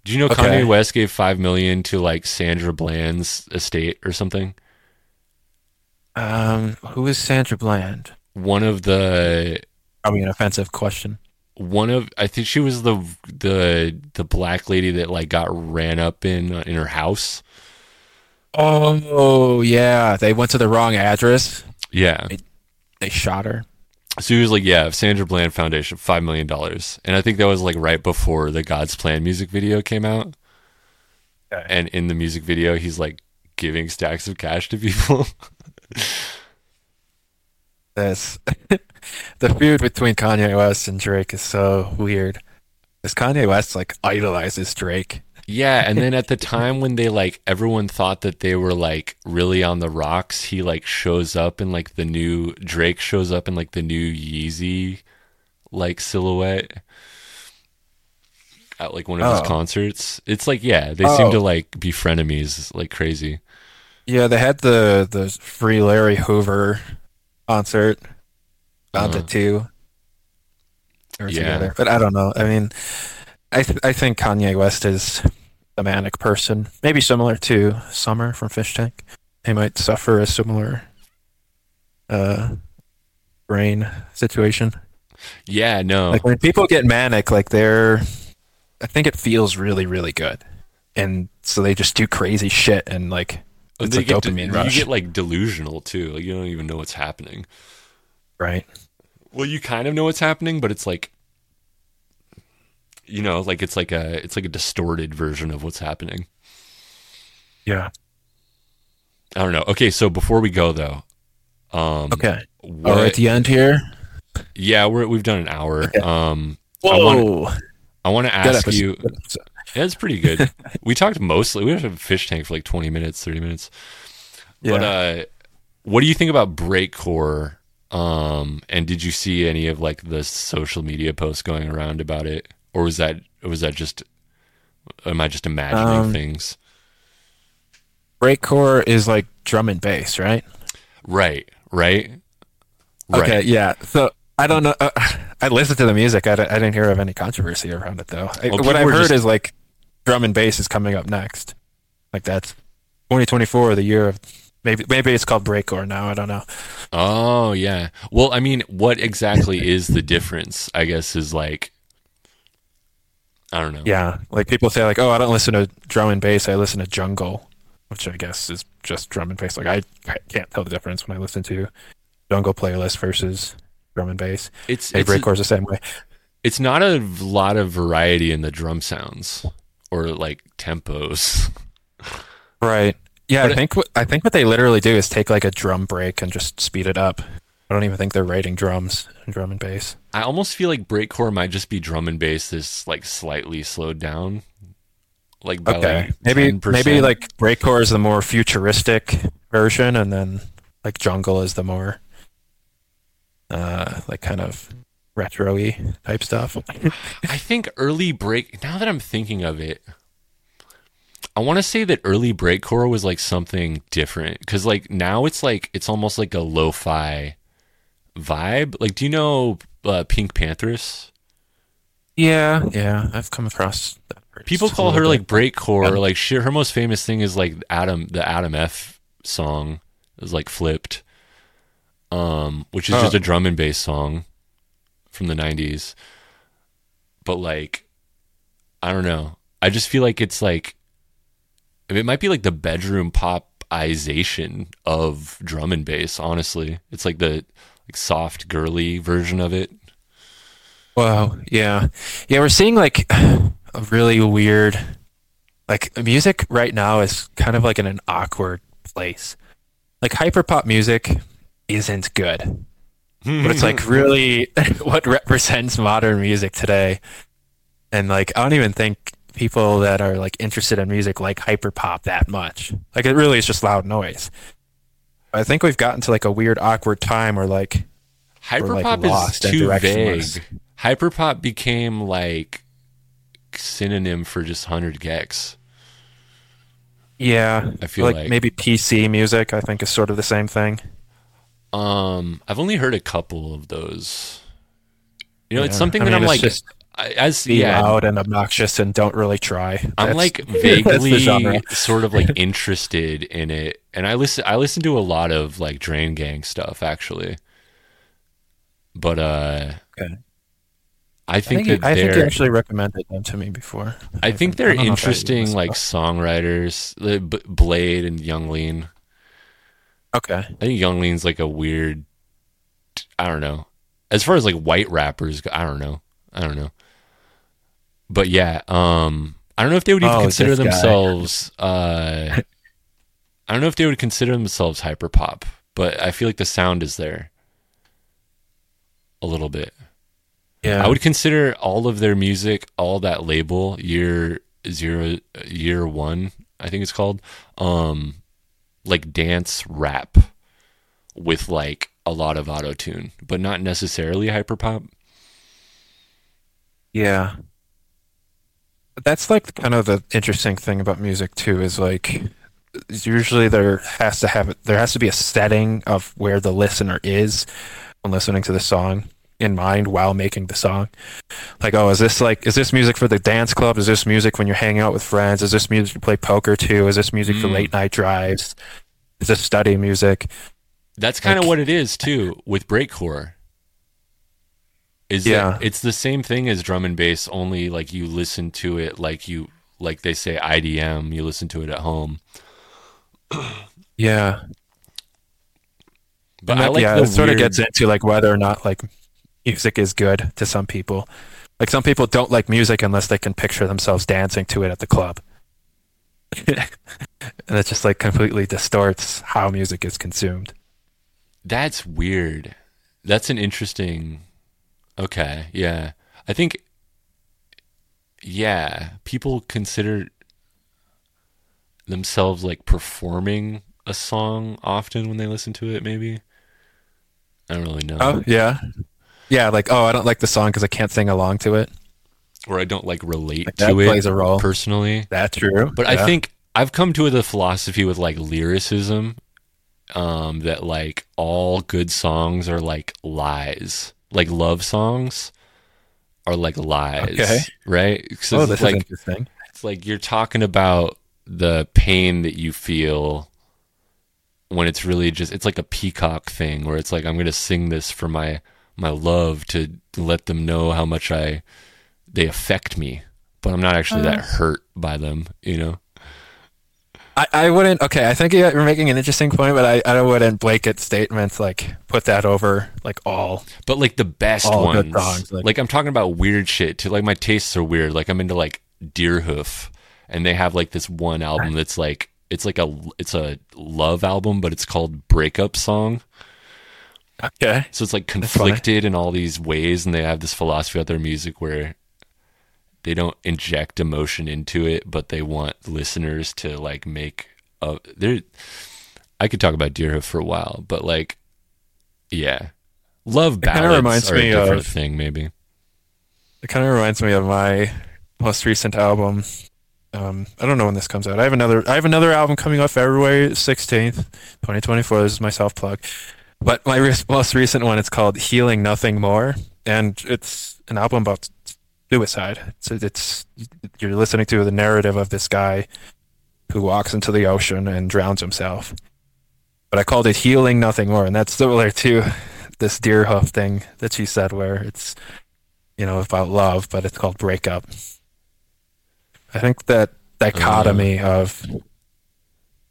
Speaker 1: Do you know
Speaker 2: Okay.
Speaker 1: Kanye West gave five million to like Sandra Bland's estate or something?
Speaker 2: um, who is Sandra Bland?
Speaker 1: One of the
Speaker 2: Probably an offensive question.
Speaker 1: One of I think she was the the the black lady that like got ran up in uh, in her house.
Speaker 2: Oh yeah, they went to the wrong address.
Speaker 1: Yeah.
Speaker 2: They shot her.
Speaker 1: So he was like, "Yeah, Sandra Bland Foundation, five million dollars," and I think that was like right before the God's Plan music video came out.
Speaker 2: Okay.
Speaker 1: And in the music video, he's like giving stacks of cash to people.
Speaker 2: This the feud between Kanye West and Drake is so weird. Because Kanye West like idolizes Drake.
Speaker 1: yeah, and then at the time when they like everyone thought that they were like really on the rocks, he like shows up in like the new Drake shows up in like the new Yeezy like silhouette at like one of
Speaker 2: Oh.
Speaker 1: his concerts. It's like yeah, they seem
Speaker 2: Oh.
Speaker 1: to like be frenemies like crazy.
Speaker 2: Yeah, they had the the free Larry Hoover concert. Found
Speaker 1: Uh-huh.
Speaker 2: it too. They were
Speaker 1: Yeah.
Speaker 2: together. But I don't know. I mean, I th- I think Kanye West is a manic person, maybe similar to Summer from Fishtank. He might suffer a similar uh brain situation.
Speaker 1: Yeah, no.
Speaker 2: Like when people get manic, like they're, I think it feels really, really good, and so they just do crazy shit and like it's a
Speaker 1: get de-
Speaker 2: dopamine
Speaker 1: you get like delusional too. Like you don't even know what's happening.
Speaker 2: right?
Speaker 1: Well, you kind of know what's happening, but it's like you know, like it's like a it's like a distorted version of what's happening.
Speaker 2: Yeah.
Speaker 1: I don't know. Okay, so before we go though, um
Speaker 2: Okay.
Speaker 1: what,
Speaker 2: right, at the end here.
Speaker 1: yeah, we're we've done an hour.
Speaker 2: Okay.
Speaker 1: Um I
Speaker 2: Whoa.
Speaker 1: I want to ask you. Yeah, it's pretty good. we talked mostly we had a fish tank for like 20 minutes, 30 minutes. But
Speaker 2: Yeah.
Speaker 1: uh, what do you think about breakcore? Um, and did you see any of like the social media posts going around about it, or was that was that just? Am I just imagining
Speaker 2: Um,
Speaker 1: things?
Speaker 2: Breakcore is like drum and bass, right?
Speaker 1: Right, right, right.
Speaker 2: Okay, yeah. So I don't know. Uh, I listened to the music. I, I didn't hear of any controversy around it though. I-
Speaker 1: Well,
Speaker 2: what I've heard
Speaker 1: just-
Speaker 2: is like drum and bass is coming up next. Like that's 2024, the year of maybe maybe it's called breakcore now. I don't know.
Speaker 1: Oh yeah. Well, I mean, what exactly is the difference? I guess is like, I don't know.
Speaker 2: Yeah, like people say like, oh, I don't listen to drum and bass. I listen to jungle, which I guess is just drum and bass. Like I, I can't tell the difference when I listen to jungle playlist versus drum and bass.
Speaker 1: It's
Speaker 2: Hey,
Speaker 1: it's,
Speaker 2: breakcore's the same way.
Speaker 1: it's not a lot of variety in the drum sounds or like tempos.
Speaker 2: Right. Yeah,
Speaker 1: But
Speaker 2: I think what I think what they literally do is take like a drum break and just speed it up. I don't even think they're writing drums and drum and bass.
Speaker 1: I almost feel like breakcore might just be drum and bass that's like slightly slowed down. Like
Speaker 2: Okay,
Speaker 1: like
Speaker 2: maybe
Speaker 1: 10%.
Speaker 2: maybe like breakcore is the more futuristic version, and then like jungle is the more uh like kind of retro-y type stuff.
Speaker 1: I think early break. Now that I'm thinking of it, I want to say that early breakcore was like something different because like now it's like it's almost like a lo-fi vibe. Like, do you know uh, PinkPantheress?
Speaker 2: yeah, yeah, I've come across that.
Speaker 1: People call her
Speaker 2: little
Speaker 1: like breakcore.
Speaker 2: Yeah.
Speaker 1: Like she, her most famous thing is like Adam, the Adam F song is like flipped, um, which is
Speaker 2: Oh.
Speaker 1: just a drum and bass song. from the 90s. But like I don't know. I just feel like it's like it might be like the bedroom popization of drum and bass, honestly. It's like the like soft girly version of it.
Speaker 2: Wow. Yeah. Yeah, we're seeing like a really weird like music right now is kind of like in an awkward place. Like hyperpop music isn't good. but it's like really what represents modern music today. And like I don't even think people that are like interested in music like hyperpop that much. Like it really is just loud noise. I think we've gotten to like a weird awkward time where like
Speaker 1: hyperpop like is too vague. Hyperpop became like synonym for just 100 gecs.
Speaker 2: Yeah,
Speaker 1: I feel like, like,
Speaker 2: maybe PC music. I think is sort of the same thing.
Speaker 1: Um, I've only heard a couple of those. You know, yeah. it's something I that mean, I'm like, just as
Speaker 2: be
Speaker 1: yeah,
Speaker 2: loud and obnoxious and don't really try.
Speaker 1: I'm like vaguely sort of like interested in it, and I listen. I listen to a lot of like Drain Gang stuff actually, but uh, okay. I think, I think
Speaker 2: that I think you actually recommended them to me before.
Speaker 1: I, I think they're interesting, like songwriters, Bladee and Yung Lean.
Speaker 2: Okay,
Speaker 1: I think Yung Lean's like a weird. I don't know. As far as like white rappers, I don't know. I don't know. But yeah, um, I don't know if they would even oh, consider themselves. Uh, I don't know if they would consider themselves hyper pop, but I feel like the sound is there a little bit.
Speaker 2: Yeah,
Speaker 1: I would consider all of their music, all that label, year zero, year one, I think it's called, um, like dance rap with like a lot of auto tune, but not necessarily hyper pop.
Speaker 2: Yeah, that's like kind of the interesting thing about music too is like usually there has to have there has to be a setting of where the listener is when listening to the song in mind while making the song. Like, oh, is this like is this music for the dance club? Is this music when you're hanging out with friends? Is this music to play poker to? Is this music mm. for late night drives? Is this study music?
Speaker 1: That's kind like, of what it is too with breakcore is yeah. that it's the same thing as drum and bass only like you listen to it like you like they say IDM you listen to it at home.
Speaker 2: Yeah.
Speaker 1: But that, I like yeah
Speaker 2: it sort of gets into like whether or not like music is good to some people. Like some people don't like music unless they can picture themselves dancing to it at the club. And it just like completely distorts how music is consumed.
Speaker 1: That's weird. That's an interesting Okay, yeah. I think yeah, people consider themselves like performing a song often when they listen to it maybe. I don't really know.
Speaker 2: Oh, yeah. Yeah, like oh, I don't like the song cuz I can't sing along to it.
Speaker 1: Or I don't like relate like, to it plays a role. personally.
Speaker 2: That's true.
Speaker 1: But yeah. I think I've come to the philosophy with like lyricism um that like all good songs are like lies like love songs are like lies, okay. right?
Speaker 2: oh, this
Speaker 1: like,
Speaker 2: is interesting.
Speaker 1: It's like you're talking about the pain that you feel when it's really just it's like a peacock thing where it's like I'm going to sing this for my my love to let them know how much I they affect me, but I'm not actually uh, that hurt by them, you know.
Speaker 2: I, I wouldn't. Okay, I think you're making an interesting point, but I, I wouldn't blanket statements like put that over like all.
Speaker 1: But like the best ones, songs, like, like, I'm talking about weird shit too. Like my tastes are weird. Like I'm into like Deerhoof, and they have like this one album that's like it's like a it's a love album, but it's called Breakup Song.
Speaker 2: Okay.
Speaker 1: So it's like conflicted in all these ways, and they have this philosophy about their music where they don't inject emotion into it, but they want listeners to like make a there. I could talk about Deerhoof for a while, but like, yeah, love ballads reminds are me a different of, thing. Maybe
Speaker 2: it kind of reminds me of my most recent album. Um, I don't know when this comes out. I have another. I have another album coming out February sixteenth, twenty twenty four. This is my self plug. But my re- most recent one, it's called "Healing Nothing More," and it's an album about suicide. So it's you're listening to the narrative of this guy who walks into the ocean and drowns himself. But I called it healing nothing more, and that's similar to this Deerhoof thing that she said, where it's you know about love, but it's called breakup. I think that dichotomy uh. of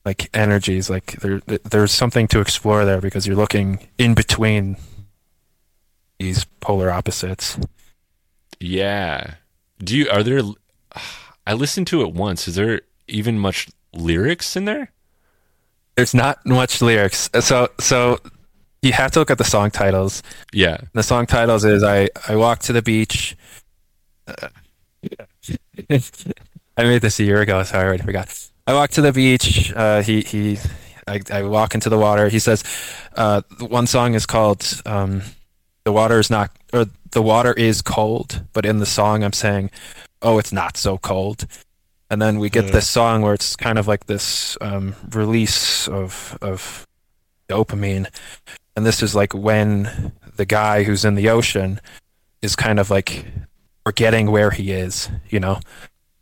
Speaker 2: like energies, like there, there's something to explore there because you're looking in between these polar opposites.
Speaker 1: Yeah. Do you are there I listened to it once. Is there even much lyrics in there?
Speaker 2: There's not much lyrics. So so you have to look at the song titles.
Speaker 1: Yeah.
Speaker 2: The song titles is I I walk to the beach. Uh, I made this a year ago, so I already forgot. I walk to the beach. Uh, he he, I, I walk into the water. He says, uh, one song is called um, "The Water is not," or "The Water is cold," but in the song I'm saying, "Oh, it's not so cold." And then we get
Speaker 1: Yeah.
Speaker 2: this song where it's kind of like this um, release of of dopamine, and this is like when the guy who's in the ocean is kind of like forgetting where he is, you know.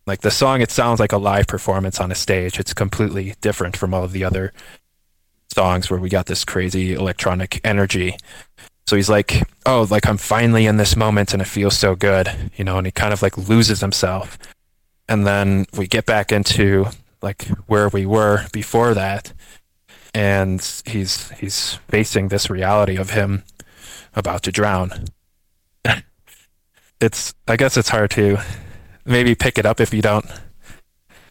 Speaker 2: Like the song, it sounds like a live performance on a stage. It's completely different from all of the other songs where we got this crazy electronic energy. So he's like, "Oh, like I'm finally in this moment, and it feels so good," you know. And he kind of like loses himself, and then we get back into like where we were before that, and he's he's facing this reality of him about to drown. it's I guess it's hard to maybe pick it up if you don't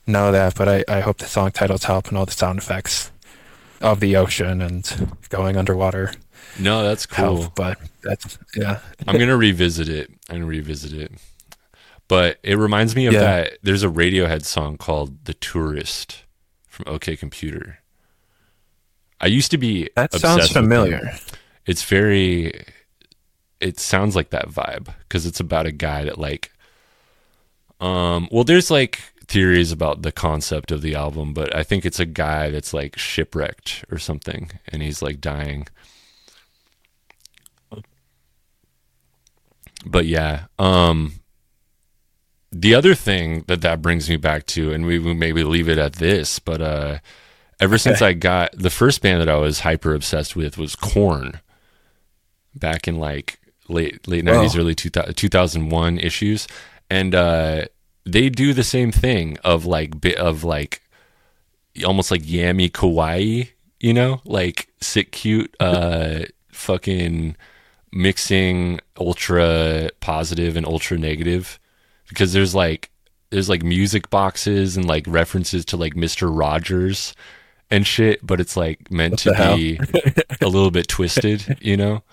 Speaker 2: know that, but I, I hope the song titles help and all the sound effects of the ocean and going underwater
Speaker 1: No, that's cool.
Speaker 2: help. But that's yeah.
Speaker 1: I'm gonna revisit it and revisit it. But it reminds me of
Speaker 2: Yeah.
Speaker 1: that. There's a Radiohead song called "The Tourist" from OK Computer. I used to be
Speaker 2: That sounds familiar.
Speaker 1: It's very. It sounds like that vibe because it's about a guy that like. Um. Well, there's like theories about the concept of the album, but I think it's a guy that's like shipwrecked or something, and he's like dying. But yeah, um, the other thing that that brings me back to, and we will maybe leave it at this, but uh, ever since I got the first band that I was hyper obsessed with was Korn, back in like late late nineties, early 2000, 2001 issues, and uh, they do the same thing of like bit of like almost like yami kawaii, you know, like sick cute, uh, fucking mixing ultra positive and ultra negative because there's like there's like music boxes and like references to like Mr. Rogers and shit, but it's like meant to
Speaker 2: hell?
Speaker 1: be a little bit twisted, you know?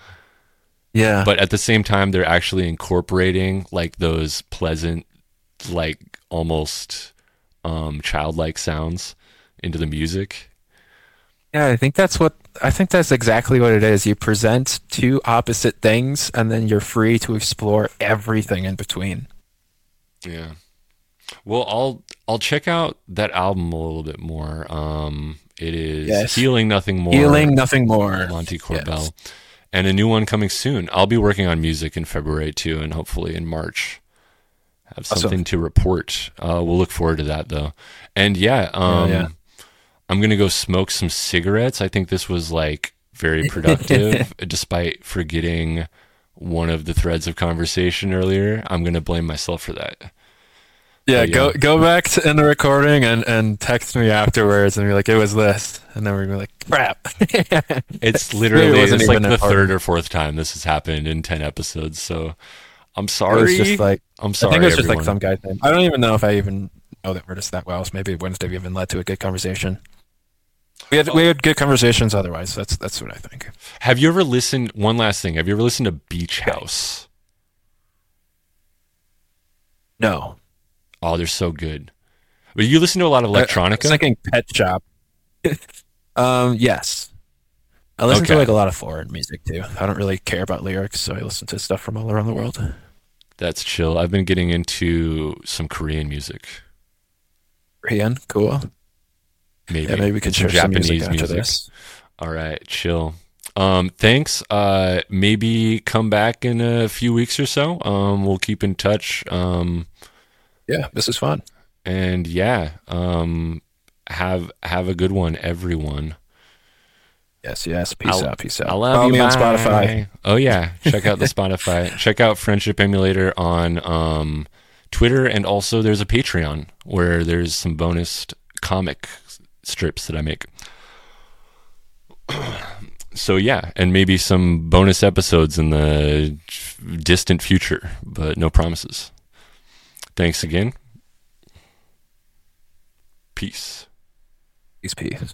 Speaker 2: Yeah.
Speaker 1: But at the same time they're actually incorporating like those pleasant like almost um childlike sounds into the music.
Speaker 2: Yeah, I think that's what I think that's exactly what it is. You present two opposite things and then you're free to explore everything in between.
Speaker 1: Yeah. Well, I'll I'll check out that album a little bit more. Um, it is
Speaker 2: Yes.
Speaker 1: Healing Nothing More.
Speaker 2: Healing nothing more.
Speaker 1: Monti Korbelle,
Speaker 2: Yes.
Speaker 1: and a new one coming soon. I'll be working on music in February too, and hopefully in March have
Speaker 2: Awesome.
Speaker 1: something to report. Uh, we'll look forward to that though. And yeah, um,
Speaker 2: yeah.
Speaker 1: I'm gonna go smoke some cigarettes. I think this was like very productive, despite forgetting one of the threads of conversation earlier. I'm gonna blame myself for that.
Speaker 2: Yeah,
Speaker 1: Oh,
Speaker 2: go go back to, in the recording and, and text me afterwards and be like, it was this, and then we're gonna be like, crap.
Speaker 1: It's
Speaker 2: Maybe it
Speaker 1: literally it's like the third or fourth time this has happened in ten episodes. So I'm
Speaker 2: It
Speaker 1: sorry.
Speaker 2: was just like
Speaker 1: I'm sorry.
Speaker 2: I think it was just like some guy's name. I don't even know if I even know that artist that well. So maybe Wednesday we even led to a good conversation. We had we had good conversations otherwise. That's that's what I think.
Speaker 1: Have you ever listened? One last thing. Have you ever listened to Beach House?
Speaker 2: No,
Speaker 1: Oh, they're so good. But you listen to a lot of
Speaker 2: I- I was
Speaker 1: electronica.
Speaker 2: thinking Pet Shop. um, yes. I listen
Speaker 1: Okay.
Speaker 2: to like a lot of foreign music too. I don't really care about lyrics, so I listen to stuff from all around the world.
Speaker 1: That's chill. I've been getting into some Korean music.
Speaker 2: Korean, cool.
Speaker 1: Maybe,
Speaker 2: Yeah, maybe we could share some
Speaker 1: Japanese
Speaker 2: music
Speaker 1: music.
Speaker 2: this.
Speaker 1: All right, chill. Um, thanks. Uh, maybe come back in a few weeks or so. Um, we'll keep in touch. Um,
Speaker 2: Yeah, this is fun.
Speaker 1: and yeah, um, have have a good one, everyone.
Speaker 2: Yes, yes. Peace
Speaker 1: I'll-
Speaker 2: out. Peace out.
Speaker 1: I love
Speaker 2: Follow
Speaker 1: you.
Speaker 2: me on. Spotify.
Speaker 1: Oh yeah, check out the Spotify. check out Friendship Emulator on um, Twitter, and also there's a Patreon where there's some bonus comic strips that I make. so yeah, and maybe some bonus episodes in the distant future, but no promises. Thanks again. Peace.
Speaker 2: Peace, peace.